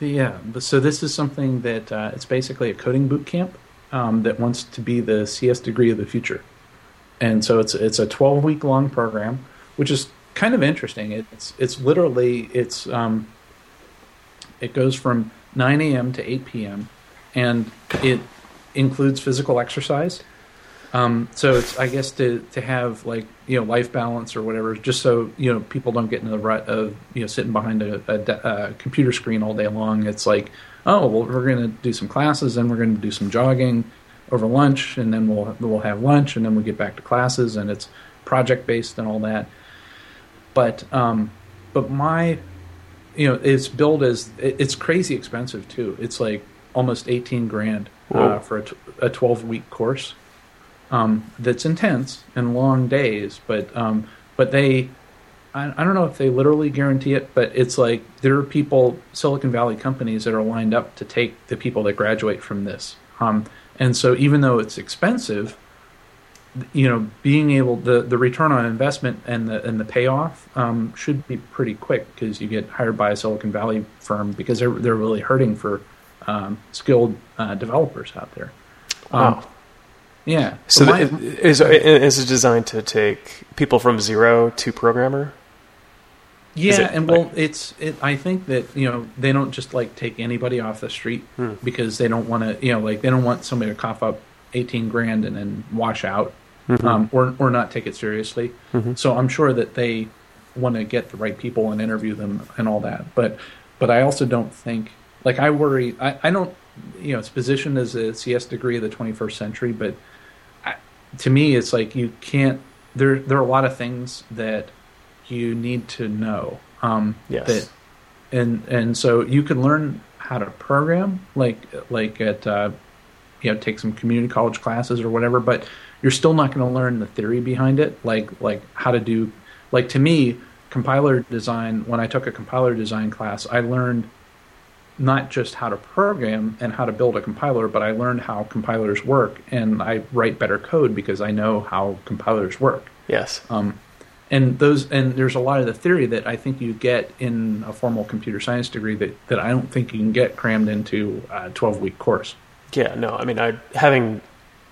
yeah but so this is something that uh, it's basically a coding boot camp um, that wants to be the cs degree of the future and so it's it's a 12 week long program which is kind of interesting it's it's literally it's um it goes from 9 a.m to 8 p.m and it includes physical exercise um, so it's I guess to to have like you know life balance or whatever, just so you know people don't get in the rut of you know sitting behind a, a, a computer screen all day long. It's like oh well we're going to do some classes, and we're going to do some jogging over lunch, and then we'll we'll have lunch, and then we get back to classes, and it's project based and all that. But um, but my you know it's billed as it's crazy expensive too. It's like almost eighteen grand uh, for a, t- a twelve week course. Um, that's intense and long days, but um, but they I, I don't know if they literally guarantee it, but it's like there are people Silicon Valley companies that are lined up to take the people that graduate from this. Um, and so even though it's expensive, you know, being able the the return on investment and the and the payoff um, should be pretty quick because you get hired by a Silicon Valley firm because they're they're really hurting for um, skilled uh, developers out there. Um, Wow. yeah. So my- the, is is it designed to take people from zero to programmer? Yeah, it, and well, it's it. I think that you know they don't just like take anybody off the street Hmm. because they don't want to. You know, like they don't want somebody to cough up eighteen grand and then wash out, Mhm. um, or or not take it seriously. Mhm. So I'm sure that they want to get the right people and interview them and all that. But but I also don't think like I worry. I, I don't. You know, it's positioned as a CS degree of the 21st century, but I, to me, it's like you can't. There there are a lot of things that you need to know. Um, Yes. That, and and so you can learn how to program, like like at uh, you know take some community college classes or whatever, but you're still not going to learn the theory behind it, like like how to do. Like to me, compiler design. When I took a compiler design class, I learned not just how to program and how to build a compiler, but I learned how compilers work, and I write better code because I know how compilers work. Yes. Um, and those and there's a lot of the theory that I think you get in a formal computer science degree that, that I don't think you can get crammed into a 12 week course. Yeah, no, I mean, I having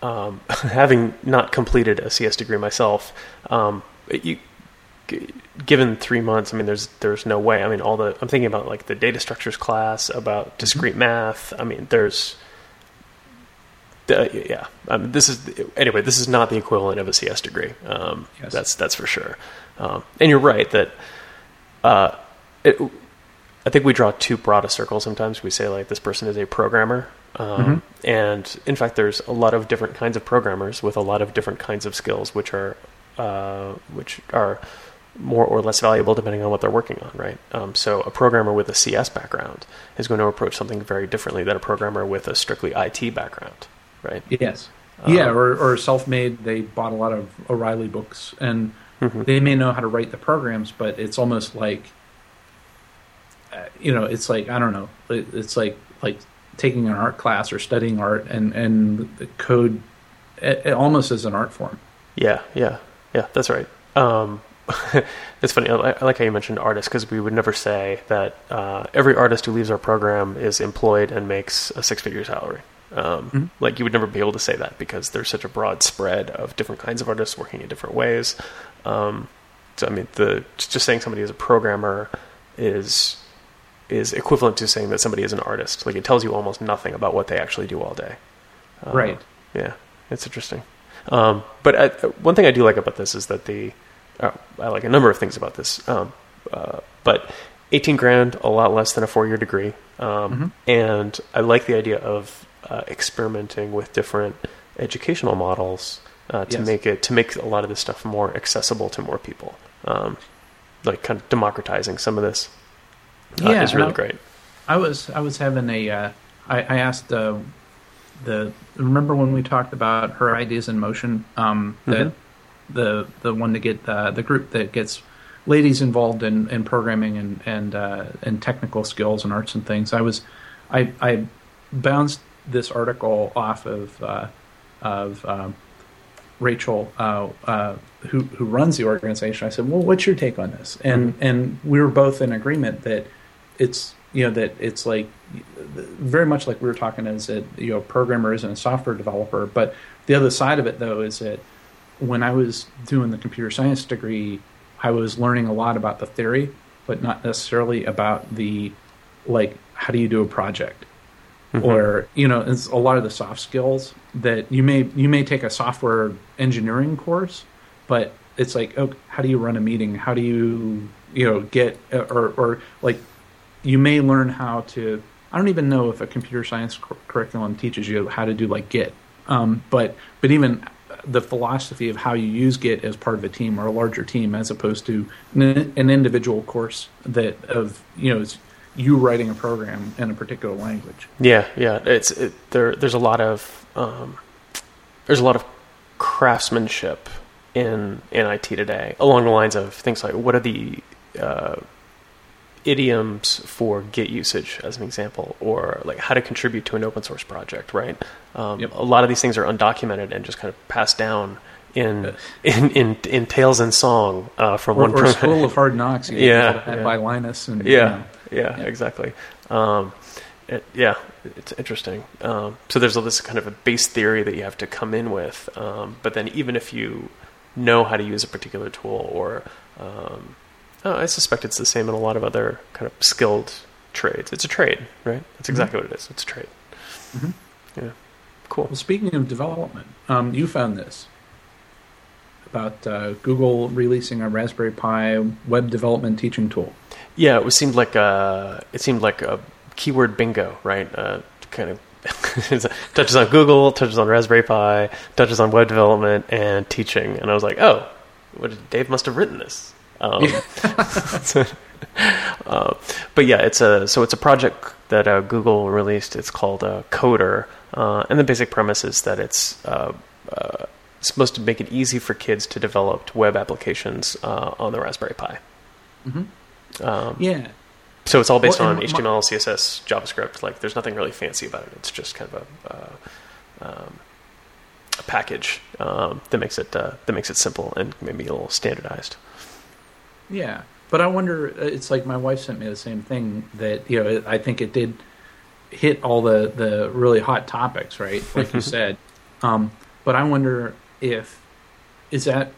um, having not completed a CS degree myself, um, you g- given three months, I mean, there's there's no way. I mean, all the I'm thinking about like the data structures class, about discrete math. I mean, there's uh, yeah. Um, this is anyway. This is not the equivalent of a CS degree. Um, Yes. That's that's for sure. Um, and you're right that uh, it, I think we draw too broad a circle sometimes. We say like this person is a programmer, um, and in fact, there's a lot of different kinds of programmers with a lot of different kinds of skills, which are uh, which are more or less valuable depending on what they're working on, right? Um, so a programmer with a CS background is going to approach something very differently than a programmer with a strictly IT background, right? Yes. Um, yeah, or, or self made, they bought a lot of O'Reilly books and Mhm. they may know how to write the programs, but it's almost like, uh, you know, it's like, I don't know, it, it's like, like taking an art class or studying art and, and the code it, it almost as an art form. Yeah, yeah, yeah. That's right. Um, it's funny. I, I like how you mentioned artists because we would never say that uh, every artist who leaves our program is employed and makes a six-figure salary. Um, Mhm. Like you would never be able to say that because there's such a broad spread of different kinds of artists working in different ways. Um, so I mean, the just saying somebody is a programmer is is equivalent to saying that somebody is an artist. Like it tells you almost nothing about what they actually do all day. Uh, Right. Yeah, it's interesting. Um, but I, one thing I do like about this is that the uh, I like a number of things about this. Um, uh, but 18 grand, a lot less than a four year degree. Um, And I like the idea of uh, experimenting with different educational models uh, to Yes. make it to make a lot of this stuff more accessible to more people. Um, like kind of democratizing some of this uh, Yeah, is really I- great. I was I was having a uh, I, I asked uh, the remember when we talked about her ideas in motion um, the Mhm. the the one to get uh, the group that gets ladies involved in, in programming and and uh, and technical skills and arts and things. I was I I bounced this article off of uh, of um, Rachel, uh, uh, who who runs the organization. I said, "Well, what's your take on this?" And and we were both in agreement that it's you know that it's like very much like we were talking as a you know programmer isn't a software developer, but the other side of it though is that when I was doing the computer science degree, I was learning a lot about the theory, but not necessarily about the like how do you do a project? Mm-hmm. Or you know it's a lot of the soft skills that you may you may take a software engineering course but it's like oh how do you run a meeting? How do you you know get or or like you may learn how to i don't even know if a computer science cur- curriculum teaches you how to do like git um, but but even the philosophy of how you use Git as part of a team or a larger team, as opposed to an, an individual course that of you know it's you writing a program in a particular language. Yeah, yeah. It's it, there. There's a lot of um, there's a lot of craftsmanship in in IT today along the lines of things like what are the uh, idioms for Git usage, as an example, or like how to contribute to an open source project, right? Um, Yep. A lot of these things are undocumented and just kind of passed down in in, in, in tales and song uh, from Or, one or pro- School of Hard Knocks, you Yeah, know, yeah. by Linus, and yeah, you know, yeah, exactly. Um, it, yeah, it's interesting. Um, so there's all this kind of a base theory that you have to come in with, um, but then even if you know how to use a particular tool, or um, oh, I suspect it's the same in a lot of other kind of skilled trades. It's a trade, right? That's exactly what it is. It's a trade. Mhm. Yeah, cool. Well, speaking of development, um, you found this about uh, Google releasing a Raspberry Pi web development teaching tool. Yeah, it was seemed like a it seemed like a keyword bingo, right? Uh, kind of touches on Google, touches on Raspberry Pi, touches on web development and teaching, and I was like, oh, what Dave must have written this. Um, uh, but yeah, it's a so it's a project that uh, Google released. It's called uh, Coder, uh, and the basic premise is that it's uh, uh, supposed to make it easy for kids to develop web applications uh, on the Raspberry Pi. Um, Yeah, so it's all based Well, on my- HTML, CSS, JavaScript. Like, there's nothing really fancy about it. It's just kind of a, uh, um, a package um, that makes it uh, that makes it simple and maybe a little standardized. Yeah. But I wonder. uh, It's like my wife sent me the same thing that you know. I think it did hit all the the really hot topics, right? Like you said. Um, but I wonder if is that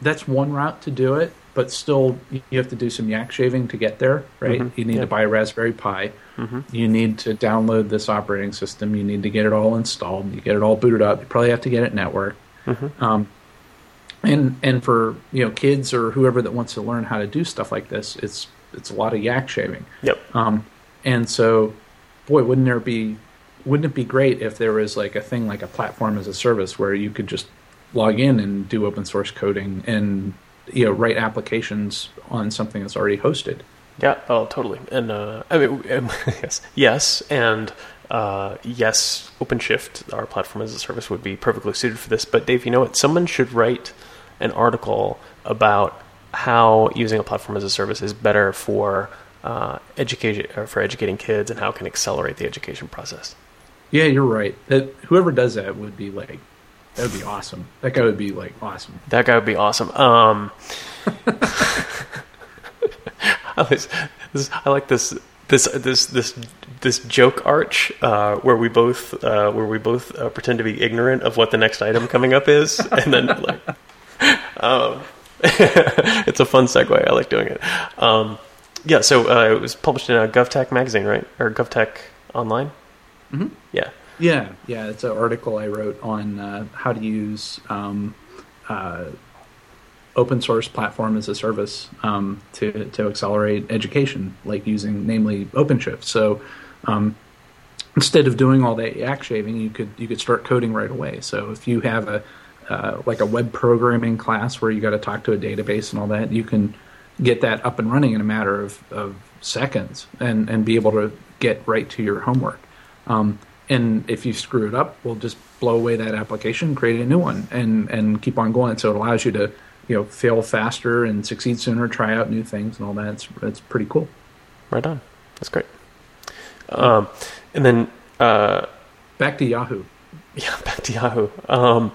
that's one route to do it, but still you have to do some yak shaving to get there, right? Mhm. You need Yeah. to buy a Raspberry Pi. hmm You need to download this operating system. You need to get it all installed. You get it all booted up. You probably have to get it networked. hmm Um, and and for you know kids or whoever that wants to learn how to do stuff like this, it's it's a lot of yak shaving. Yep. Um, and so, boy, wouldn't there be wouldn't it be great if there was like a thing like a platform as a service where you could just log in and do open source coding and you know write applications on something that's already hosted. Yeah. Oh, totally. And uh, I mean, um, yes, yes, and uh, yes. OpenShift, our platform as a service, would be perfectly suited for this. But Dave, you know what? Someone should write an article about how using a platform as a service is better for uh, education or for educating kids and how it can accelerate the education process. Yeah, you're right. That whoever does that would be like that would be awesome. That guy would be like awesome. That guy would be awesome. Um, I, was, this, I like this this this this this joke arch uh, where we both uh, where we both uh, pretend to be ignorant of what the next item coming up is, and then like, um, it's a fun segue. I like doing it. Um, yeah, so uh, it was published in a GovTech magazine, right, or GovTech Online. Mhm. Yeah. Yeah, yeah. It's an article I wrote on uh, how to use um, uh, open source platform as a service um, to to accelerate education, like using namely OpenShift. So um, instead of doing all that yak shaving, you could you could start coding right away. So if you have a uh, like a web programming class where you got to talk to a database and all that, you can get that up and running in a matter of, of seconds and, and be able to get right to your homework. Um, and if you screw it up, we'll just blow away that application, create a new one, and and keep on going. So it allows you to you know fail faster and succeed sooner, try out new things and all that. It's it's pretty cool. Right on. That's great. Um, and then uh, Back to Yahoo. Yeah, back to Yahoo. Um,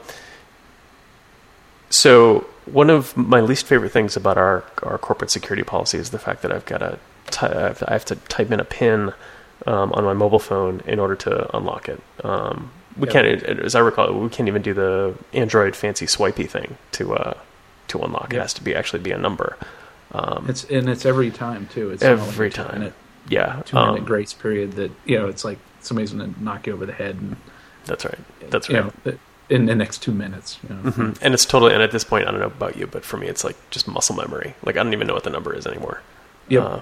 so one of my least favorite things about our our corporate security policy is the fact that I've got to I have to- I have to type in a pin um, on my mobile phone in order to unlock it. Um, we Yeah. can't, as I recall, we can't even do the Android fancy swipey thing to uh, to unlock. It Yep. has to be actually be a number. Um, It's and it's every time too. It's not like every time. minute, yeah, two minute um, grace period that you know it's like somebody's going to knock you over the head and that's right. That's right. know, in the next two minutes. You know. hmm And it's totally, and at this point, I don't know about you, but for me, it's like just muscle memory. Like I don't even know what the number is anymore. Yeah. Uh,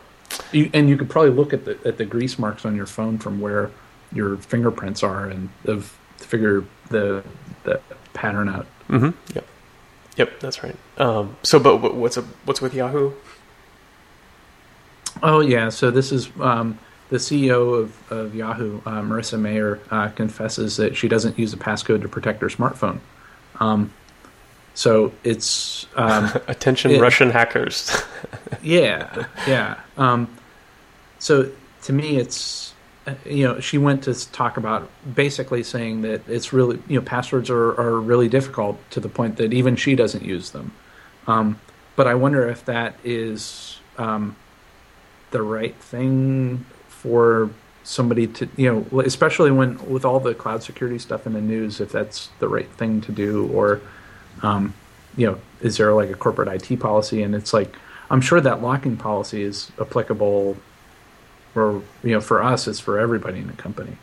You, and you could probably look at the at the grease marks on your phone from where your fingerprints are, and of to figure the the pattern out. Mm-hmm. Yep. Yep, that's right. Um, so, but what's a, what's with Yahoo? Oh yeah, so this is um, the CEO of, of Yahoo, uh, Marissa Mayer, uh, confesses that she doesn't use a passcode to protect her smartphone. Um, so it's um, Attention, Yeah. Russian hackers. yeah, yeah. Um, so to me, it's uh, you know she went to talk about basically saying that it's really you know passwords are are really difficult to the point that even she doesn't use them. Um, but I wonder if that is um, the right thing for somebody to you know especially when with all the cloud security stuff in the news if that's the right thing to do or um, you know is there like a corporate IT policy and it's like I'm sure that locking policy is applicable for you know for us it's for everybody in the company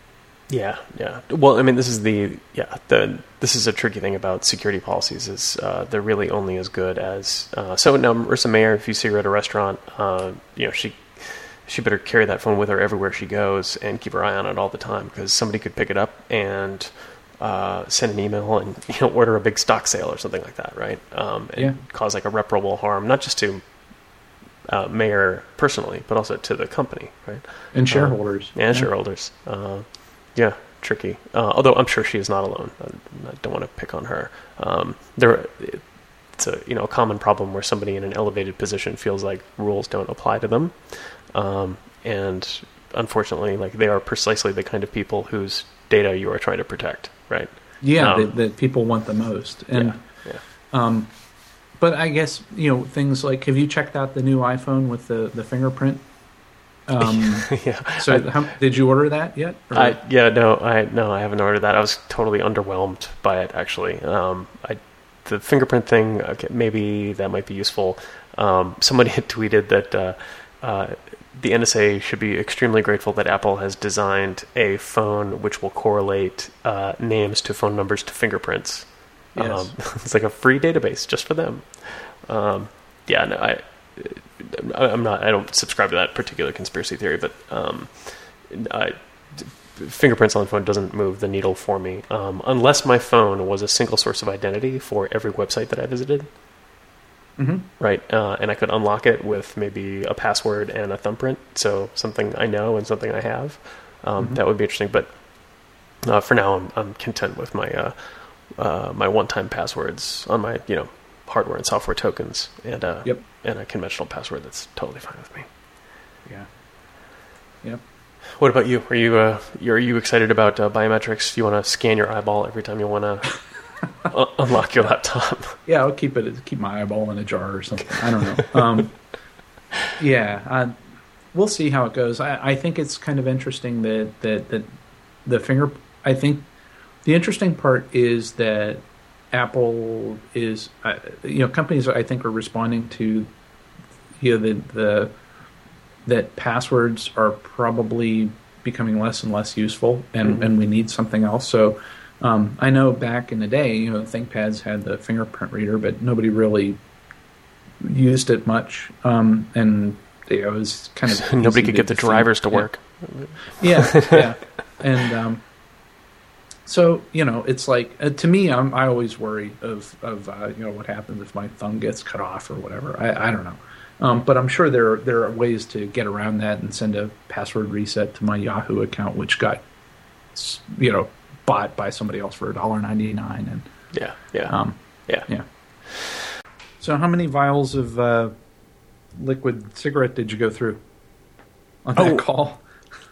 Yeah, yeah. Well, I mean, this is the yeah the this is a tricky thing about security policies is uh, they're really only as good as uh, so now Marissa Mayer. If you see her at a restaurant, uh, you know she she better carry that phone with her everywhere she goes and keep her eye on it all the time because somebody could pick it up and uh, send an email and you know order a big stock sale or something like that, right? Um, and Yeah. cause like irreparable harm, not just to uh, Mayer personally, but also to the company, right? and shareholders and Yeah. shareholders. Uh, yeah, tricky. Uh, although I'm sure she is not alone. I, I don't want to pick on her. Um, there, it's a you know a common problem where somebody in an elevated position feels like rules don't apply to them, um, and unfortunately, like they are precisely the kind of people whose data you are trying to protect, right? yeah Um, that, that people want the most and yeah, Um, but I guess you know things like have you checked out the new iPhone with the the fingerprint? Um, yeah. yeah. so I- how, did you order that yet? I, yeah, no, I no, I haven't ordered that. I was totally underwhelmed by it. Actually, um, I the fingerprint thing. Okay, maybe that might be useful. Um, somebody had tweeted that uh, uh, the NSA should be extremely grateful that Apple has designed a phone which will correlate uh, names to phone numbers to fingerprints. Yes. Um, it's like a free database just for them. Um, yeah, no, I, I- I'm not. I don't subscribe to that particular conspiracy theory, but um, I, fingerprints on the phone doesn't move the needle for me um, unless my phone was a single source of identity for every website that I visited. Mhm. Right, uh, and I could unlock it with maybe a password and a thumbprint, so something I know and something I have. Um, Mhm. That would be interesting, but uh, for now, I'm, I'm content with my uh, uh, my one-time passwords on my you know hardware and software tokens, and uh, Yep. and a conventional password that's totally fine with me. Yeah. Yep. What about you? Are you uh, are you excited about uh, biometrics? Do you want to scan your eyeball every time you want to unlock your laptop? Yeah, I'll keep it. Keep my eyeball in a jar or something. I don't know. Um, yeah, uh, we'll see how it goes. I, I think it's kind of interesting that that that the finger. I think the interesting part is that Apple is, uh, you know, companies I think are responding to, you know, the the that passwords are probably becoming less and less useful, and Mhm. and we need something else. So. Um, I know back in the day, you know, ThinkPads had the fingerprint reader, but nobody really used it much, um, and it was kind of Nobody could get the drivers to work. Yeah, yeah, and um, so you know, it's like uh, to me, I'm I always worry of of uh, you know what happens if my thumb gets cut off or whatever. I, I don't know, um, but I'm sure there there are ways to get around that and send a password reset to my Yahoo account, which got you know bought by somebody else for $1.99 and Yeah, yeah, um, yeah. yeah. So, how many vials of uh, liquid cigarette did you go through on that Oh. call?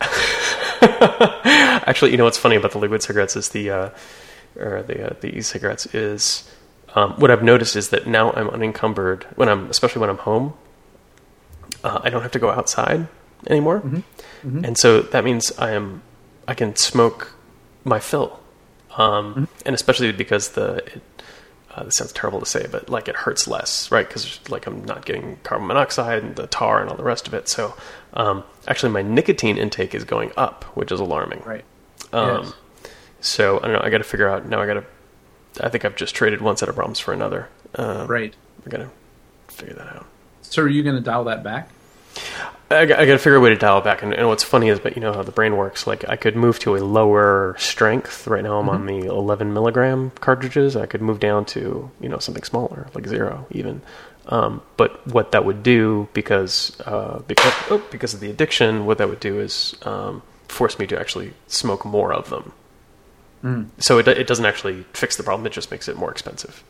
Actually, you know what's funny about the liquid cigarettes is the uh, or the uh, the e-cigarettes is um, what I've noticed is that now I'm unencumbered when I'm especially when I'm home. Uh, I don't have to go outside anymore, Mhm. and so that means I am I can smoke my fill, um, Mm-hmm. and especially because the it, uh, this sounds terrible to say, but like it hurts less, right? Because like I'm not getting carbon monoxide and the tar and all the rest of it. So um, actually, my nicotine intake is going up, which is alarming. Right. Um, Yes. So I don't know. I got to figure out now. I got to. I think I've just traded one set of problems for another. Uh, Right. I got to figure that out. So, are you going to dial that back? I, got to figure a way to dial it back. And, and, what's funny is, but you know how the brain works. Like I could move to a lower strength. Right now, I'm mm-hmm. on the 11 milligram cartridges. I could move down to you know something smaller, like zero even. Um, but what that would do, because uh, because oh, because of the addiction, what that would do is um, force me to actually smoke more of them. Mm. So it it doesn't actually fix the problem; it just makes it more expensive.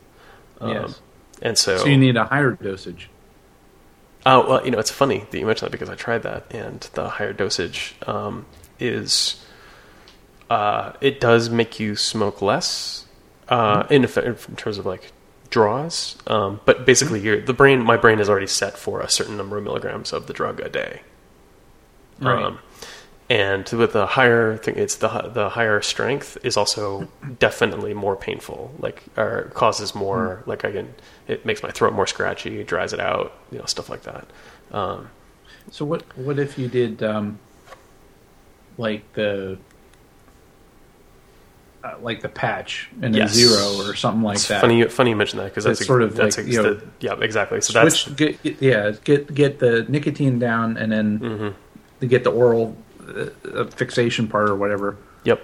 Um, yes. And so, so you need a higher dosage. Oh well, you know it's funny that you mentioned that because I tried that, and the higher dosage um, is uh, it does make you smoke less uh, mm-hmm. in, in, terms of like draws, um, but basically mm-hmm. the brain my brain is already set for a certain number of milligrams of the drug a day. Right. Um, and with the higher thing, it's the the higher strength is also definitely more painful. Like, or causes more. Mm. Like, I can it makes my throat more scratchy, dries it out, you know, stuff like that. Um, so what what if you did um, like the uh, like the patch and yes. a zero or something like it's that. Funny, funny you mention that because that's, that's sort of that's like you know, yeah, exactly. So switch, that's get, get, yeah, get get the nicotine down and then mm-hmm. get the oral uh, fixation part or whatever. Yep,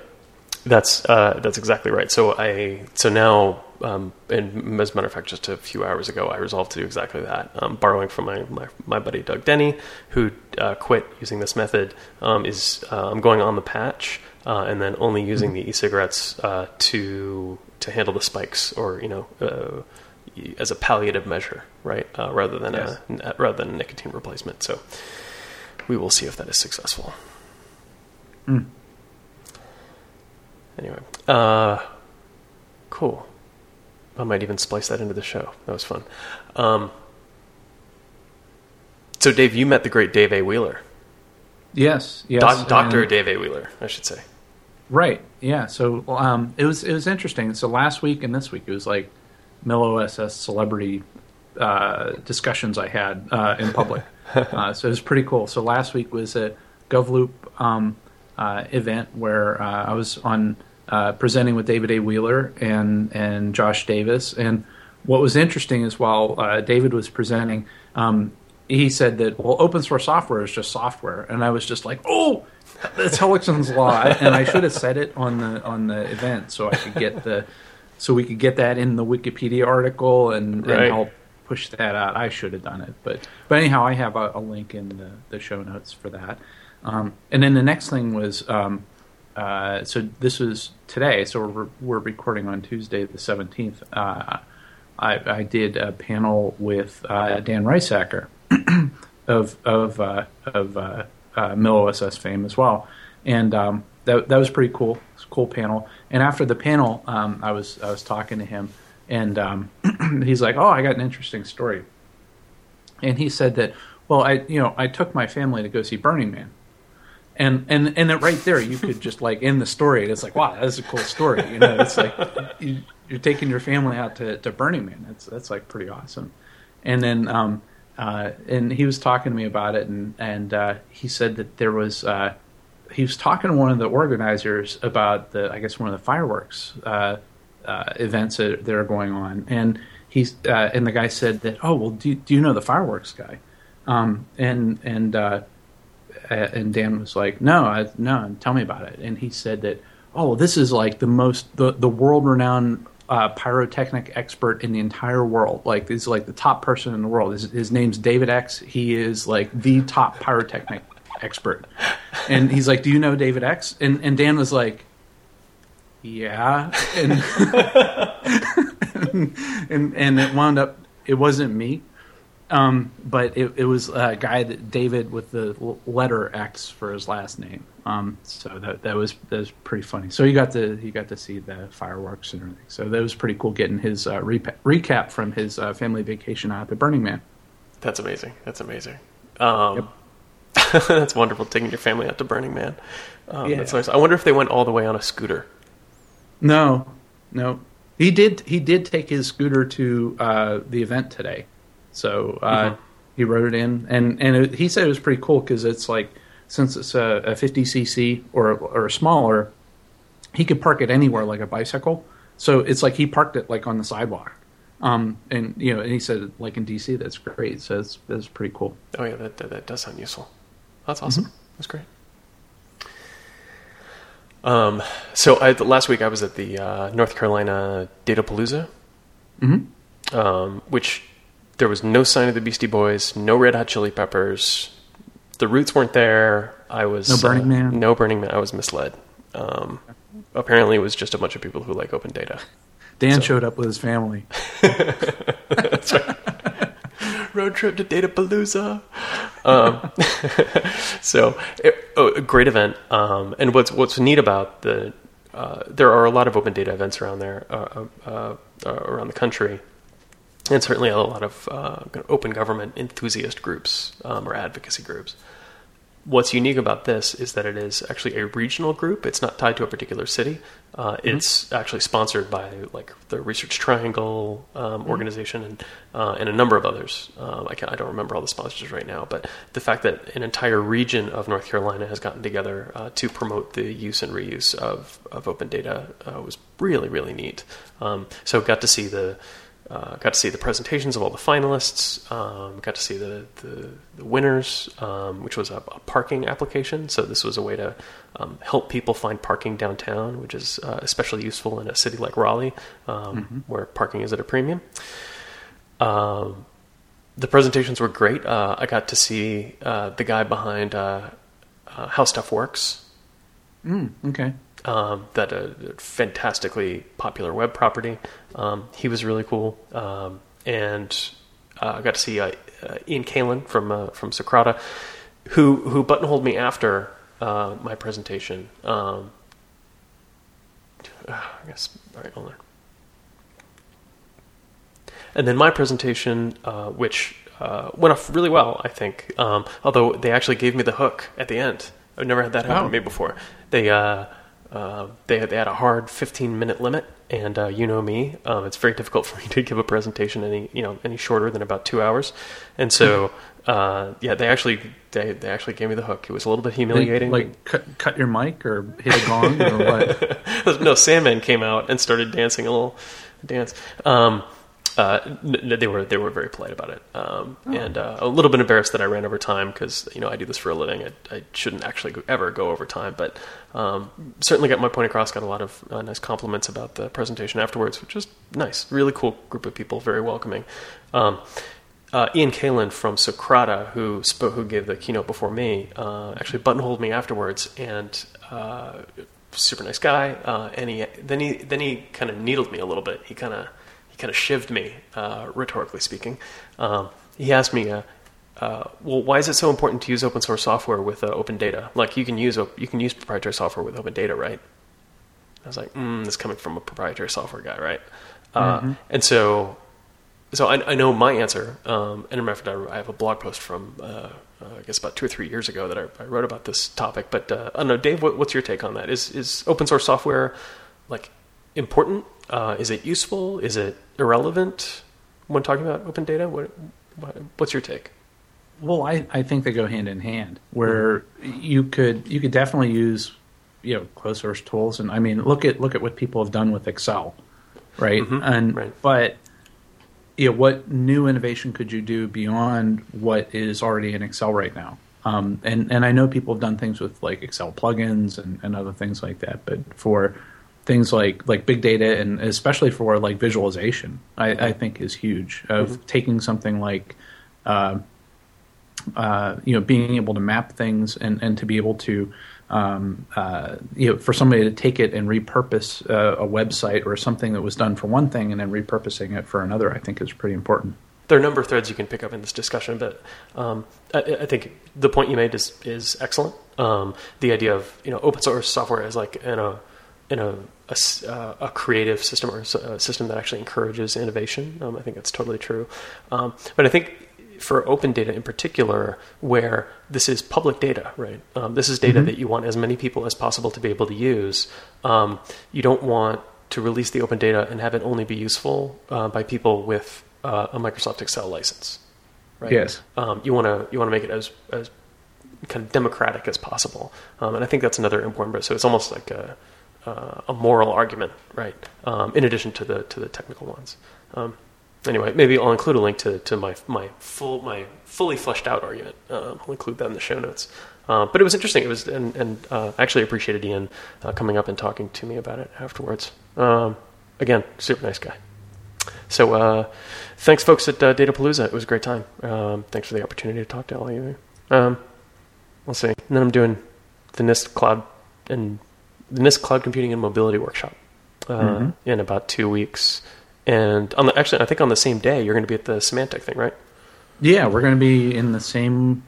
that's uh, that's exactly right. So I so now um, and as a matter of fact, just a few hours ago, I resolved to do exactly that. Um, borrowing from my, my, my, buddy Doug Denny, who uh, quit using this method, um, is uh, I'm going on the patch uh, and then only using the e-cigarettes uh, to to handle the spikes, or you know, uh, as a palliative measure, right, uh, rather than yes. a rather than a nicotine replacement. So we will see if that is successful. Mm. Anyway, cool. I might even splice that into the show. That was fun. Um, so, Dave, you met the great Dave A. Wheeler. Yes, yes. Doctor Dave A. Wheeler, I should say. Right. Yeah. So um, it was it was interesting. So last week and this week it was like MilOSS celebrity uh, discussions I had uh, in public. uh, so it was pretty cool. So last week was a GovLoop um, uh, event where uh, I was on uh, presenting with David A. Wheeler and and Josh Davis. And what was interesting is while uh, David was presenting, um, he said that well, open source software is just software, and I was just like, oh, that's Hellekson's law, and I should have said it on the on the event so I could get the so we could get that in the Wikipedia article and, right. and help push that out. I should have done it, but but anyhow, I have a, a link in the, the show notes for that. Um, and then the next thing was um, uh, so this was today. So we're, we're recording on Tuesday, the seventeenth. Uh, I, I, did a panel with uh, Dan Risacher of of uh, of uh, uh, MilOSS fame as well, and um, that that was pretty cool. Cool panel. And after the panel, um, I was I was talking to him, and um, he's like, "Oh, I got an interesting story." And he said that, well, I you know I took my family to go see Burning Man and and and right there you could just like end the story and it's like wow that's a cool story you know? It's like you, are taking your family out to, to burning man. That's that's like pretty awesome. And then um uh and he was talking to me about it and and uh he said that there was uh he was talking to one of the organizers about the i guess one of the fireworks uh, uh events that, that are going on. And he's uh and the guy said that oh well do, do you know the fireworks guy? Um and and uh and Dan was like, "No, I, no, tell me about it." And he said that, "Oh, this is like the most the the world renowned uh, pyrotechnic expert in the entire world. Like is like the top person in the world. His, his name's David X. He is like the top pyrotechnic expert." And he's like, "Do you know David X?" And and Dan was like, "Yeah." And and, and it wound up it wasn't me um, but it, it, was a guy that David with the letter X for his last name. Um, so that that was that was pretty funny. So you got to you got to see the fireworks and everything. So that was pretty cool getting his uh, recap from his uh, family vacation out at Burning Man. That's amazing. That's amazing. Um, yep. that's wonderful. Taking your family out to Burning Man. Um, yeah. That's nice. I wonder if they went all the way on a scooter. No, no. He did. He did take his scooter to uh, the event today. So uh, mm-hmm. he wrote it in, and and it, he said it was pretty cool because it's like since it's a, a 50 cc or or smaller, he could park it anywhere like a bicycle. So it's like he parked it like on the sidewalk. Um, and you know, and he said like in DC, that's great. So it's that's pretty cool. Oh yeah, that, that, that does sound useful. That's awesome. That's great. Um, so I, last week I was at the uh, North Carolina Datapalooza, Mm-hmm. um, which there was no sign of the Beastie Boys, no Red Hot Chili Peppers, the Roots weren't there. I was No Burning uh, Man? No Burning Man. I was misled. Um, apparently, it was just a bunch of people who like open data. Dan So- showed up with his family. road trip to Datapalooza. Um, so, it, oh, a great event. Um, and what's what's neat about the uh, there are a lot of open data events around there uh, uh, uh, around the country, and certainly a lot of uh, open government enthusiast groups um, or advocacy groups. What's unique about this is that it is actually a regional group. It's not tied to a particular city. Uh, It's actually sponsored by like the Research Triangle um, organization and uh, and a number of others. Um, I, I don't remember all the sponsors right now, but the fact that an entire region of North Carolina has gotten together uh, to promote the use and reuse of, of open data uh, was really really neat. Um, so got to see the uh, got to see the presentations of all the finalists. Um, got to see the the, the winners, um, which was a, a parking application. So this was a way to um, help people find parking downtown, which is uh, especially useful in a city like Raleigh, um, where parking is at a premium. Um, the presentations were great. Uh, I got to see uh, the guy behind uh, uh, How Stuff Works, Mm, okay. Um, that a fantastically popular web property. Um, he was really cool, um, and uh, I got to see uh, uh, Ian Kalin from uh, from Socrata, who who buttonholed me after uh, my presentation. Um, I guess all right, hold on. And then my presentation, uh, which uh, went off really well, I think. Um, although they actually gave me the hook at the end. I've never had that happen Oh. to me before. They uh, they had, they had a hard 15 minute limit, and uh, you know me, um, it's very difficult for me to give a presentation any you know any shorter than about two hours. And so uh, yeah, they actually they they actually gave me the hook. It was a little bit humiliating. like cut, cut your mic or hit a gong or what? no, Sandman came out and started dancing a little dance. Um, uh, they were they were very polite about it, um, and uh, a little bit embarrassed that I ran over time because you know I do this for a living. I, I shouldn't actually go, ever go over time, but um, certainly got my point across. Got a lot of uh, nice compliments about the presentation afterwards, which was nice. Really cool group of people, very welcoming. Um, uh, Ian Kalin from Socrata, who spoke, who gave the keynote before me, uh, actually buttonholed me afterwards, and uh, super nice guy. And he then he then he kind of needled me a little bit. He kind of he kind of shivved me, uh, rhetorically speaking. Um, he asked me, uh, uh, "Well, why is it so important to use open source software with uh, open data? Like you can use op- you can use proprietary software with open data, right?" I was like, mm, "This is coming from a proprietary software guy, right?" Uh, and so so I, I know my answer. Um, and in fact, I, have a blog post from uh, I guess about two or three years ago that I, I wrote about this topic. But uh, I don't know, Dave, what, what's your take on that? Is is open source software like important? Uh, is it useful? Is it irrelevant when talking about open data? What, what what's your take? Well, I, I think they go hand in hand. Where you could you could definitely use you know closed source tools, and I mean look at look at what people have done with Excel, right? And right. but you know what new innovation could you do beyond what is already in Excel right now? Um, and and I know people have done things with like Excel plugins and, and other things like that, but for things like like big data and especially for like visualization, I, I think is huge. Of taking something like uh, uh, you know, being able to map things and, and to be able to, um, uh, you know, for somebody to take it and repurpose uh, a website or something that was done for one thing and then repurposing it for another, I think is pretty important. There are a number of threads you can pick up in this discussion, but um, I, I think the point you made is is excellent. Um, the idea of you know open source software as like in a in a a, uh, a creative system or a system that actually encourages innovation. Um, I think that's totally true. Um, but I think for open data in particular, where this is public data, right? Um, this is data that you want as many people as possible to be able to use. Um, you don't want to release the open data and have it only be useful uh, by people with uh, a Microsoft Excel license, right? Yes. Um, you want to you want to make it as as kind of democratic as possible, um, and I think that's another important. So it's almost like a uh, a moral argument, right? Um, in addition to the to the technical ones. Um, anyway, maybe I'll include a link to, to my my full my fully fleshed out argument. Um, I'll include that in the show notes. Uh, but it was interesting. It was, and, and uh, I actually appreciated Ian uh, coming up and talking to me about it afterwards. Um, again, super nice guy. So uh, thanks, folks at uh, Datapalooza. It was a great time. Um, thanks for the opportunity to talk to all of you. Um, we'll see. And then I'm doing the NIST Cloud and the NIST Cloud Computing and Mobility Workshop uh, Mhm. in about two weeks. And on the actually, I think on the same day you're going to be at the Symantec thing, right? Yeah, we're going to be in the same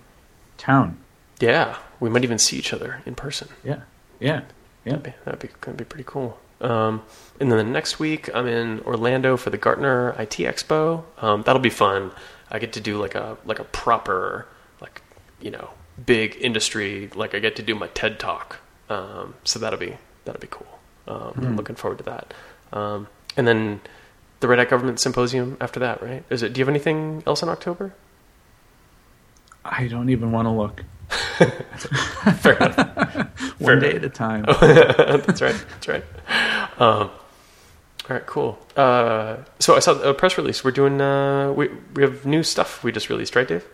town. Yeah, we might even see each other in person. Yeah, yeah, yeah. That'd be, that'd be, that'd be pretty cool. Um, and then the next week, I'm in Orlando for the Gartner IT Expo. Um, that'll be fun. I get to do like a like a proper like you know big industry. Like I get to do my TED talk. Um, so that'll be that'll be cool. Um, I'm looking forward to that. Um, and then the Red Hat Government Symposium after that, right? Is it? Do you have anything else in October? I don't even want to look. Fair enough. One Fair day enough. at a time. that's right. That's right. Um, all right, cool. Uh, so I saw a press release. We're doing. Uh, we we have new stuff we just released, right, Dave?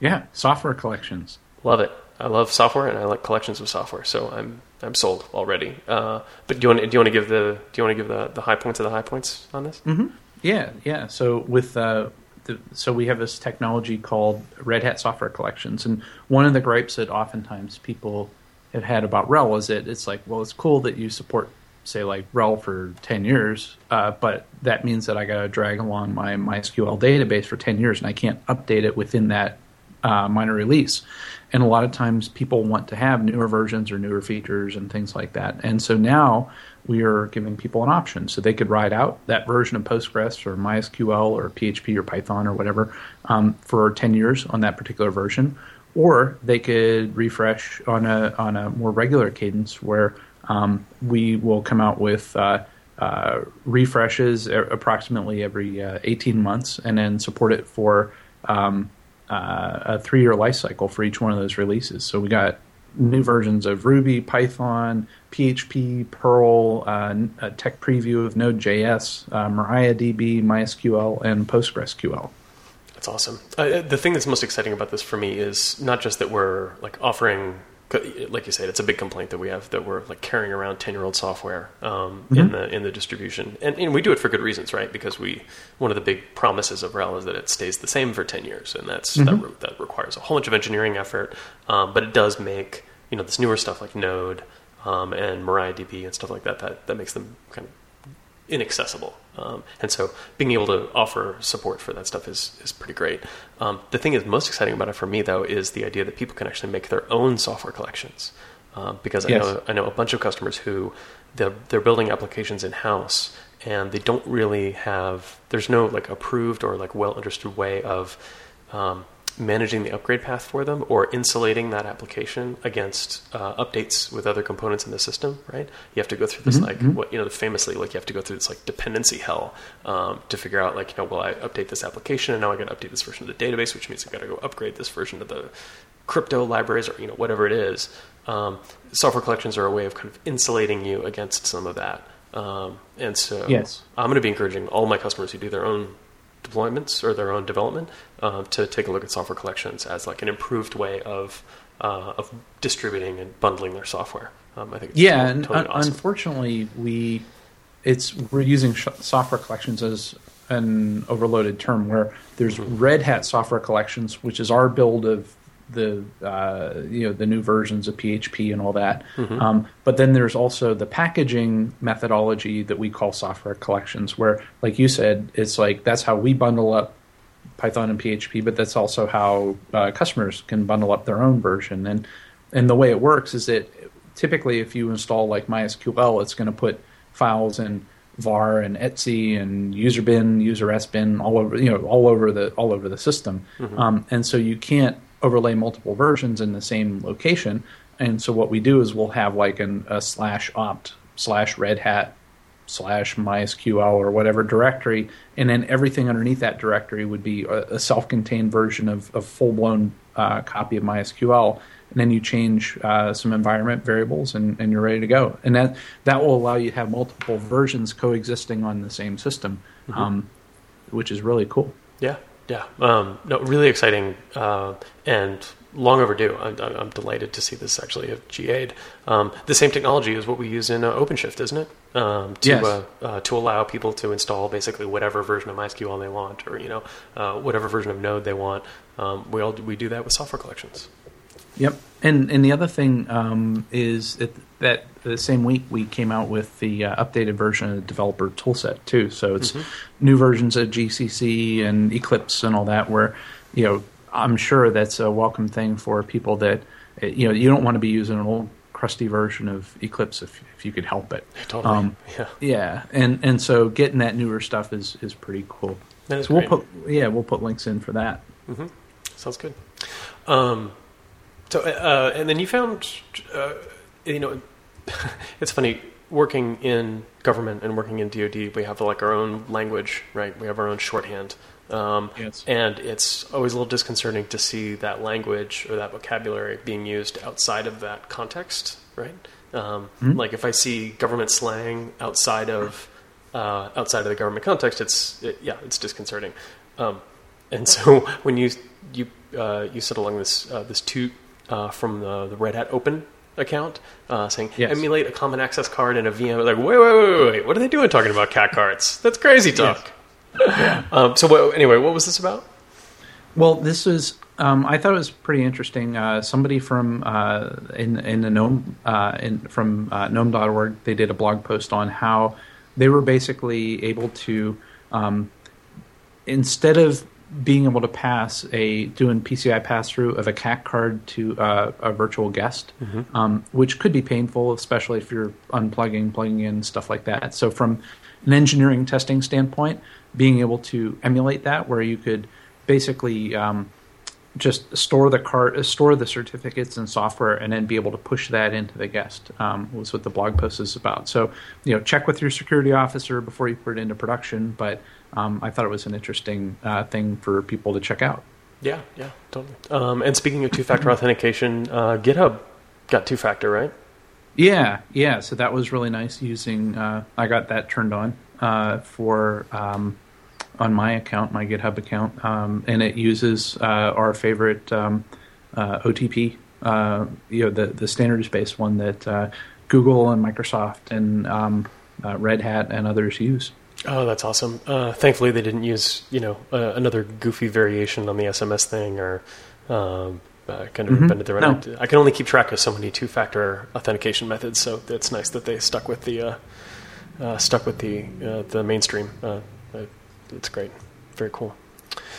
Yeah, software collections. Love it. I love software and I like collections of software. So I'm I'm sold already. Uh, but do you want do you want to give the do you want to give the, the high points of the high points on this? hmm Yeah, yeah. So with uh, the, so we have this technology called Red Hat Software Collections, and one of the gripes that oftentimes people have had about RHEL is that it's like, well, it's cool that you support, say, like RHEL for ten years, uh, but that means that I got to drag along my MySQL database for ten years, and I can't update it within that uh, minor release. And a lot of times people want to have newer versions or newer features and things like that. And so now we are giving people an option. So they could ride out that version of Postgres or MySQL or PHP or Python or whatever um, for 10 years on that particular version. Or they could refresh on a, on a more regular cadence where um, we will come out with uh, uh, refreshes approximately every uh, 18 months and then support it for um, uh, a three year life cycle for each one of those releases. So we got new versions of Ruby, Python, PHP, Perl, uh, a tech preview of Node.js, uh, MariaDB, MySQL, and PostgreSQL. That's awesome. Uh, the thing that's most exciting about this for me is not just that we're like offering, like you said, it's a big complaint that we have that we're like carrying around ten year old software um, in the in the distribution, and, and we do it for good reasons, right? Because we one of the big promises of RHEL is that it stays the same for ten years, and that's that, re- that requires a whole bunch of engineering effort, um, but it does make you know this newer stuff like Node um, and MariaDB and stuff like that that that makes them kind of inaccessible. Um, and so being able to offer support for that stuff is, is pretty great. Um, the thing that's most exciting about it for me, though, is the idea that people can actually make their own software collections. Um, because I Yes. know I know a bunch of customers who they're, they're building applications in house and they don't really have there's no like approved or like well understood way of um, managing the upgrade path for them or insulating that application against uh, updates with other components in the system right? You have to go through this like what you know famously like you have to go through this like dependency hell um, to figure out like you know well i update this application and now i got to update this version of the database which means i got to go upgrade this version of the crypto libraries or you know whatever it is. Um, software collections are a way of kind of insulating you against some of that. Um, and so Yes. i'm going to be encouraging all my customers who do their own deployments or their own development uh, to take a look at software collections as like an improved way of uh, of distributing and bundling their software. Um, I think it's Yeah, totally, and totally un- awesome. unfortunately, we it's we're using sh- software collections as an overloaded term. Where there's Mm-hmm. Red Hat software collections, which is our build of the uh, you know the new versions of PHP and all that. Mm-hmm. Um, but then there's also the packaging methodology that we call software collections, where, like you said, it's like that's how we bundle up Python and PHP, but that's also how uh, customers can bundle up their own version. And and the way it works is that typically, if you install like MySQL, it's going to put files in var and etc and user bin, user sbin, all over you know all over the all over the system. Um, and so you can't overlay multiple versions in the same location. And so what we do is we'll have like an, a slash opt slash Red Hat slash MySQL or whatever directory, and then everything underneath that directory would be a, self-contained version of a full-blown uh, copy of MySQL. And then you change uh, some environment variables, and, and you're ready to go. And that that will allow you to have multiple versions coexisting on the same system, um, which is really cool. Yeah, yeah. Um, no, really exciting. Uh, and long overdue. I'm, I'm delighted to see this actually have GA'd. Um, the same technology is what we use in uh, OpenShift, isn't it? Um, to Yes. uh, uh, to allow people to install basically whatever version of MySQL they want, or you know uh, whatever version of Node they want. Um, we all we do that with software collections. Yep. And and the other thing um, is that, that the same week we came out with the uh, updated version of the developer toolset too. So it's new versions of GCC and Eclipse and all that. Where you know I'm sure that's a welcome thing for people that uh, you know you don't want to be using an old crusty version of Eclipse if if you could help it. Totally. Um, yeah. Yeah, and and so getting that newer stuff is is pretty cool. That is so we'll great. put yeah we'll put links in for that. Sounds good. Um, so, uh, and then you found, uh, you know, it's funny working in government and working in DoD. We have like our own language, right? We have our own shorthand, um, Yes. and it's always a little disconcerting to see that language or that vocabulary being used outside of that context, right? Um, Like if I see government slang outside of uh, outside of the government context, it's it, yeah, it's disconcerting. Um, and so when you you uh, you said along this uh, this toot uh, from the, the Red Hat Open account uh, saying Yes. emulate a common access card in a VM, like wait wait wait wait wait, what are they doing talking about CAC cards? That's crazy talk. um, so what, anyway, what was this about? Well, this is. Um, I thought it was pretty interesting. Uh, somebody from uh, in in the GNOME uh, in, from uh, GNOME.org they did a blog post on how they were basically able to um, instead of being able to pass a doing PCI pass through of a CAC card to uh, a virtual guest, um, which could be painful, especially if you're unplugging, plugging in, stuff like that. So, from an engineering testing standpoint, being able to emulate that, where you could basically um, just store the card, store the certificates and software, and then be able to push that into the guest um, was what the blog post is about. So, you know, check with your security officer before you put it into production. But um, I thought it was an interesting uh, thing for people to check out. Yeah, yeah, totally. Um, and speaking of two-factor authentication, uh, GitHub got two-factor, right? Yeah, yeah. So that was really nice. Using, uh, I got that turned on uh, for um, on my account, my GitHub account, um, and it uses uh, our favorite um, uh, OTP, uh, you know, the the standards-based one that uh, Google and Microsoft and um, uh, Red Hat and others use. Oh, that's awesome. Uh, thankfully, they didn't use you know uh, another goofy variation on the SMS thing or um, uh, kind of invented their own. No. I can only keep track of so many two-factor authentication methods, so it's nice that they stuck with the uh, uh, stuck with the uh, the mainstream. It's great, very cool.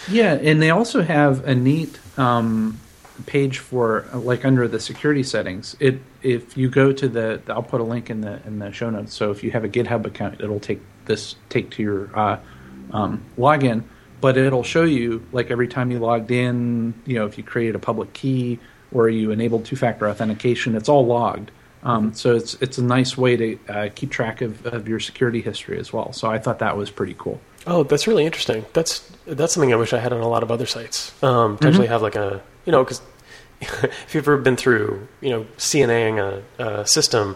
Yeah, and they also have a neat um, page for like under the security settings. It if you go to the, I'll put a link in the in the show notes. So if you have a GitHub account, it'll take this take to your uh, um, login, but it'll show you like every time you logged in. You know, if you created a public key or you enabled two-factor authentication, it's all logged. Um, so it's it's a nice way to uh, keep track of, of your security history as well. So I thought that was pretty cool. Oh, that's really interesting. That's that's something I wish I had on a lot of other sites. Um, to actually have like a you know because if you've ever been through you know CNAing a, a system,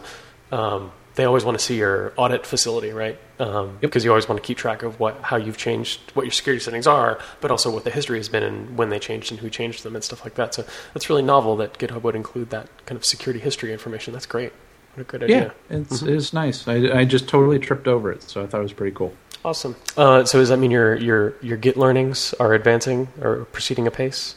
um, they always want to see your audit facility, right? Um, Because you always want to keep track of what how you've changed, what your security settings are, but also what the history has been and when they changed and who changed them and stuff like that. So that's really novel that GitHub would include that kind of security history information. That's great. What a Yeah, idea. it's it's nice. I, I just totally tripped over it, so I thought it was pretty cool. Awesome. Uh, so does that mean your your your Git learnings are advancing or proceeding apace?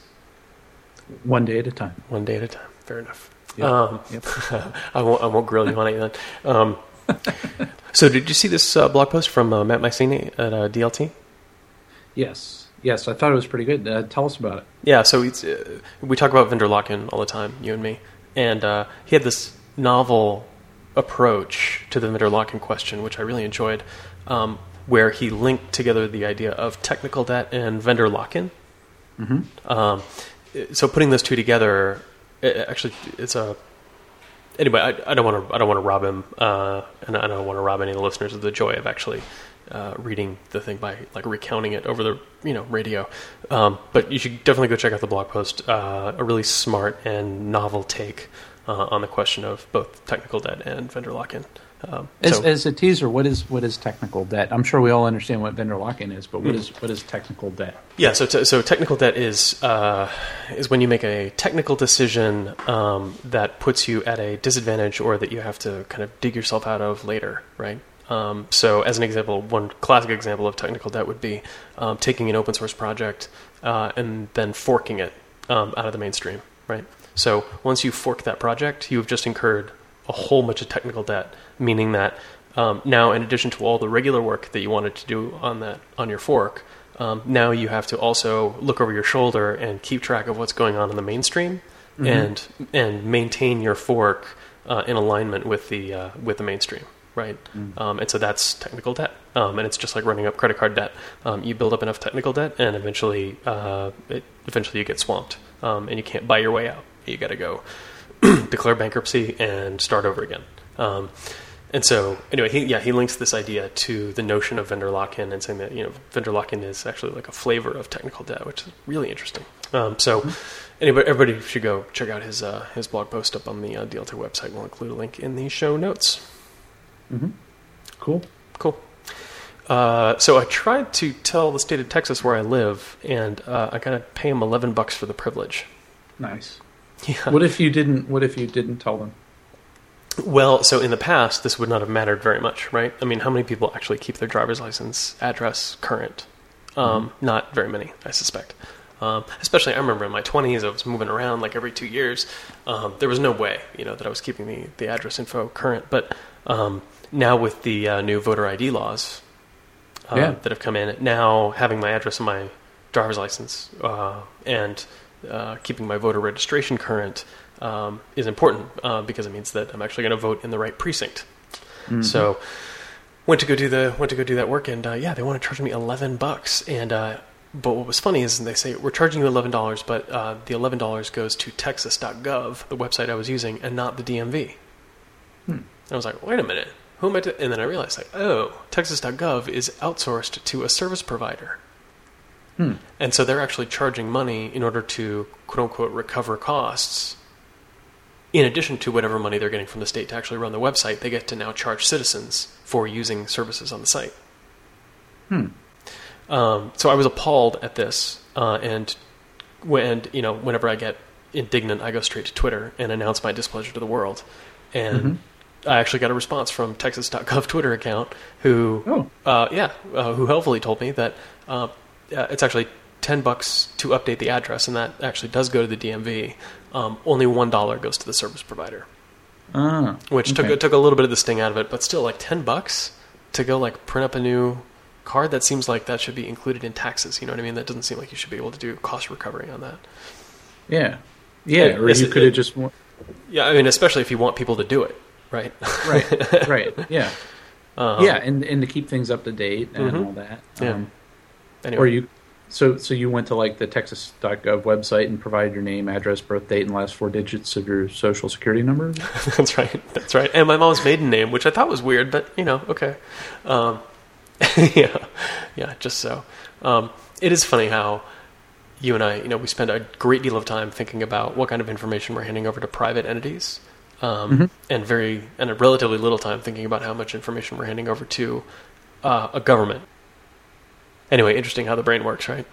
One day at a time. One day at a time. Fair enough. Yep. Um, Yep. I won't I won't grill you on it then. Um, so did you see this uh, blog post from uh, Matt Mycene at uh, DLT? Yes, yes, I thought it was pretty good. Uh, tell us about it. Yeah. So it's, uh, we talk about vendor lock-in all the time, you and me, and uh, he had this novel approach to the vendor lock-in question, which I really enjoyed, um, where he linked together the idea of technical debt and vendor lock-in. Um, so putting those two together, it, actually, it's a. Anyway, I, I don't want to. I don't want to rob him, uh, and I don't want to rob any of the listeners of the joy of actually uh, reading the thing by like recounting it over the you know radio. Um, but you should definitely go check out the blog post. Uh, a really smart and novel take uh, on the question of both technical debt and vendor lock-in. Um, As, so- as a teaser, what is what is technical debt? I'm sure we all understand what vendor lock-in is, but what is what is technical debt? Yeah, so t- so technical debt is uh, is when you make a technical decision um, that puts you at a disadvantage or that you have to kind of dig yourself out of later, right? Um, so, as an example, one classic example of technical debt would be um, taking an open source project uh, and then forking it um, out of the mainstream, right? So, once you fork that project, you've just incurred a whole bunch of technical debt, meaning that um, now, in addition to all the regular work that you wanted to do on that on your fork, um, now you have to also look over your shoulder and keep track of what's going on in the mainstream, and and maintain your fork uh, in alignment with the uh, with the mainstream, right? Um, and so that's technical debt, um, and it's just like running up credit card debt. Um, you build up enough technical debt, and eventually, uh, it, eventually you get swamped, um, and you can't buy your way out. You got to go declare bankruptcy and start over again. Um, and so, anyway, he, yeah, he links this idea to the notion of vendor lock-in and saying that you know vendor lock-in is actually like a flavor of technical debt, which is really interesting. Um, so, anybody, everybody should go check out his uh, his blog post up on the uh, DLT website. We'll include a link in the show notes. Cool. Cool. Uh, so I tried to tell the state of Texas where I live, and uh, I got to pay him eleven bucks for the privilege. Nice. Yeah. What if you didn't? What if you didn't tell them? Well, so in the past, this would not have mattered very much, right? I mean, how many people actually keep their driver's license address current? Um, Not very many, I suspect. Um, especially, I remember in my 20s, I was moving around like every two years. Um, there was no way, you know, that I was keeping the, the address info current. But um, now with the uh, new voter ID laws uh, Yeah. that have come in, now having my address on my driver's license uh, and uh, keeping my voter registration current um, is important uh, because it means that I'm actually going to vote in the right precinct. So went to go do the went to go do that work, and uh, yeah, they want to charge me eleven bucks. And uh, but what was funny is they say we're charging you eleven dollars, but uh, the eleven dollars goes to Texas.gov, the website I was using, and not the DMV. And I was like, wait a minute, who am I? To-? And then I realized, like, oh, Texas.gov is outsourced to a service provider. And so they're actually charging money in order to quote unquote recover costs. In addition to whatever money they're getting from the state to actually run the website, they get to now charge citizens for using services on the site. Um, so I was appalled at this, uh, and when you know, whenever I get indignant, I go straight to Twitter and announce my displeasure to the world. And I actually got a response from Texas.gov Twitter account who, Oh. uh, yeah, uh, who helpfully told me that uh, it's actually ten bucks to update the address, and that actually does go to the DMV. Um, only one dollar goes to the service provider, Ah, which okay. took took a little bit of the sting out of it, but still, like ten bucks to go like print up a new card. That seems like that should be included in taxes. You know what I mean? That doesn't seem like you should be able to do cost recovery on that. Yeah, yeah. Hey, Or is you could have just Yeah, I mean, especially if you want people to do it, right? right, right. Yeah, Um, yeah, and and to keep things up to date and Mhm. all that. Yeah. Anyway, Or you, so so you went to like the Texas.gov website and provided your name, address, birth date, and last four digits of your social security number. that's right. That's right. And my mom's maiden name, which I thought was weird, but you know, okay. Um, yeah, yeah. Just so. Um, it is funny how you and I, you know, we spend a great deal of time thinking about what kind of information we're handing over to private entities, um, and very and a relatively little time thinking about how much information we're handing over to uh, a government. Anyway, interesting how the brain works, right?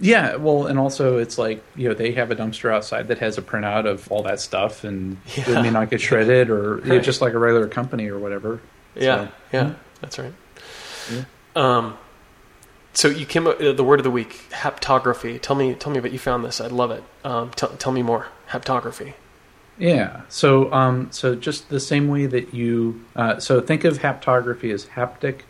Yeah, well, and also it's like you know they have a dumpster outside that has a printout of all that stuff, and Yeah. it may not get shredded, or you know, just like a regular company or whatever. Yeah, So, yeah, that's right. Yeah. Um, so you came up the word of the week, haptography. Tell me, tell me about you found this. I love it. Um, tell tell me more. Haptography. Yeah. So, um, so just the same way that you, uh, so think of haptography as haptic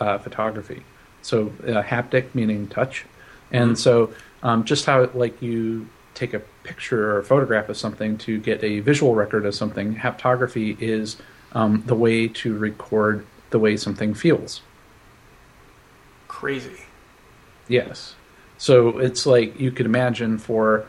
uh, photography. So, uh, haptic meaning touch, and Mhm. so um, just how like you take a picture or a photograph of something to get a visual record of something, haptography is um, the way to record the way something feels. Crazy. Yes. So it's like you could imagine for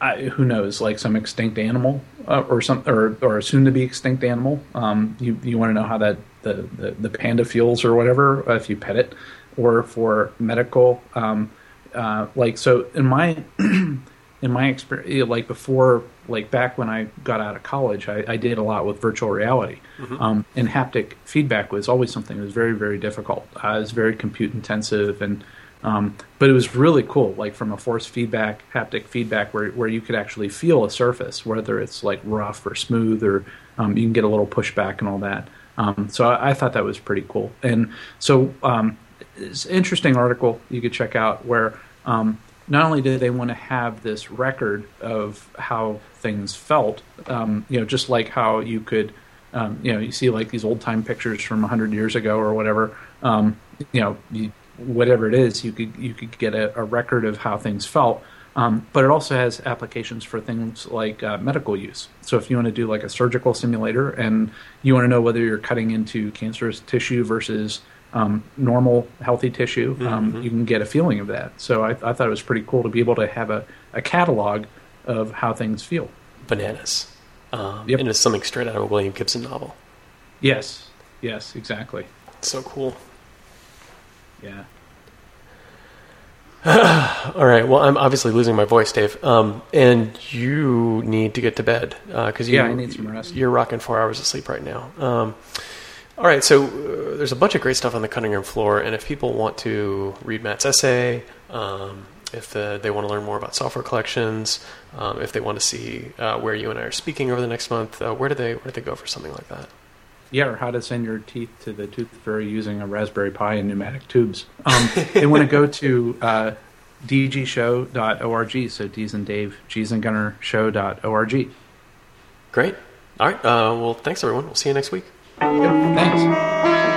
I, who knows, like some extinct animal uh, or some or or a soon to be extinct animal. Um, you you want to know how that the, the, the panda fuels or whatever if you pet it, or for medical. Um, uh, like so in my in my experience, like before, like back when I got out of college, I, I did a lot with virtual reality, um, and haptic feedback was always something that was very, very difficult. Uh, it was very compute intensive, and um, but it was really cool, like from a force feedback, haptic feedback, where where you could actually feel a surface, whether it's like rough or smooth, or um, you can get a little pushback and all that. Um, so I, I thought that was pretty cool, and so um, it's an interesting article you could check out where um, not only did they want to have this record of how things felt, um, you know, just like how you could, um, you know, you see like these old time pictures from hundred years ago or whatever, um, you know, you, whatever it is, you could you could get a, a record of how things felt. Um, but it also has applications for things like uh, medical use. So if you want to do like a surgical simulator and you want to know whether you're cutting into cancerous tissue versus um, normal healthy tissue, um, you can get a feeling of that. So I, I thought it was pretty cool to be able to have a, a catalog of how things feel. Bananas. Um, Yep. And it's something straight out of a William Gibson novel. Yes, yes, exactly. So cool. Yeah. All right. Well, I'm obviously losing my voice, Dave. Um, and you need to get to bed because you Yeah, I need some rest. You're rocking four hours of sleep right now. Um, all right. So uh, there's a bunch of great stuff on the cutting room floor, and if people want to read Matt's essay, um, if uh, they want to learn more about software collections, um, if they want to see uh, where you and I are speaking over the next month, uh, where do they where do they go for something like that? Yeah, or how to send your teeth to the tooth fairy using a Raspberry Pi and pneumatic tubes. Um, they want to go to uh, dgshow.org. So D's and Dave, G's and Gunnar show.org. Great. All right. Uh, well, thanks everyone. We'll see you next week. Yep, thanks.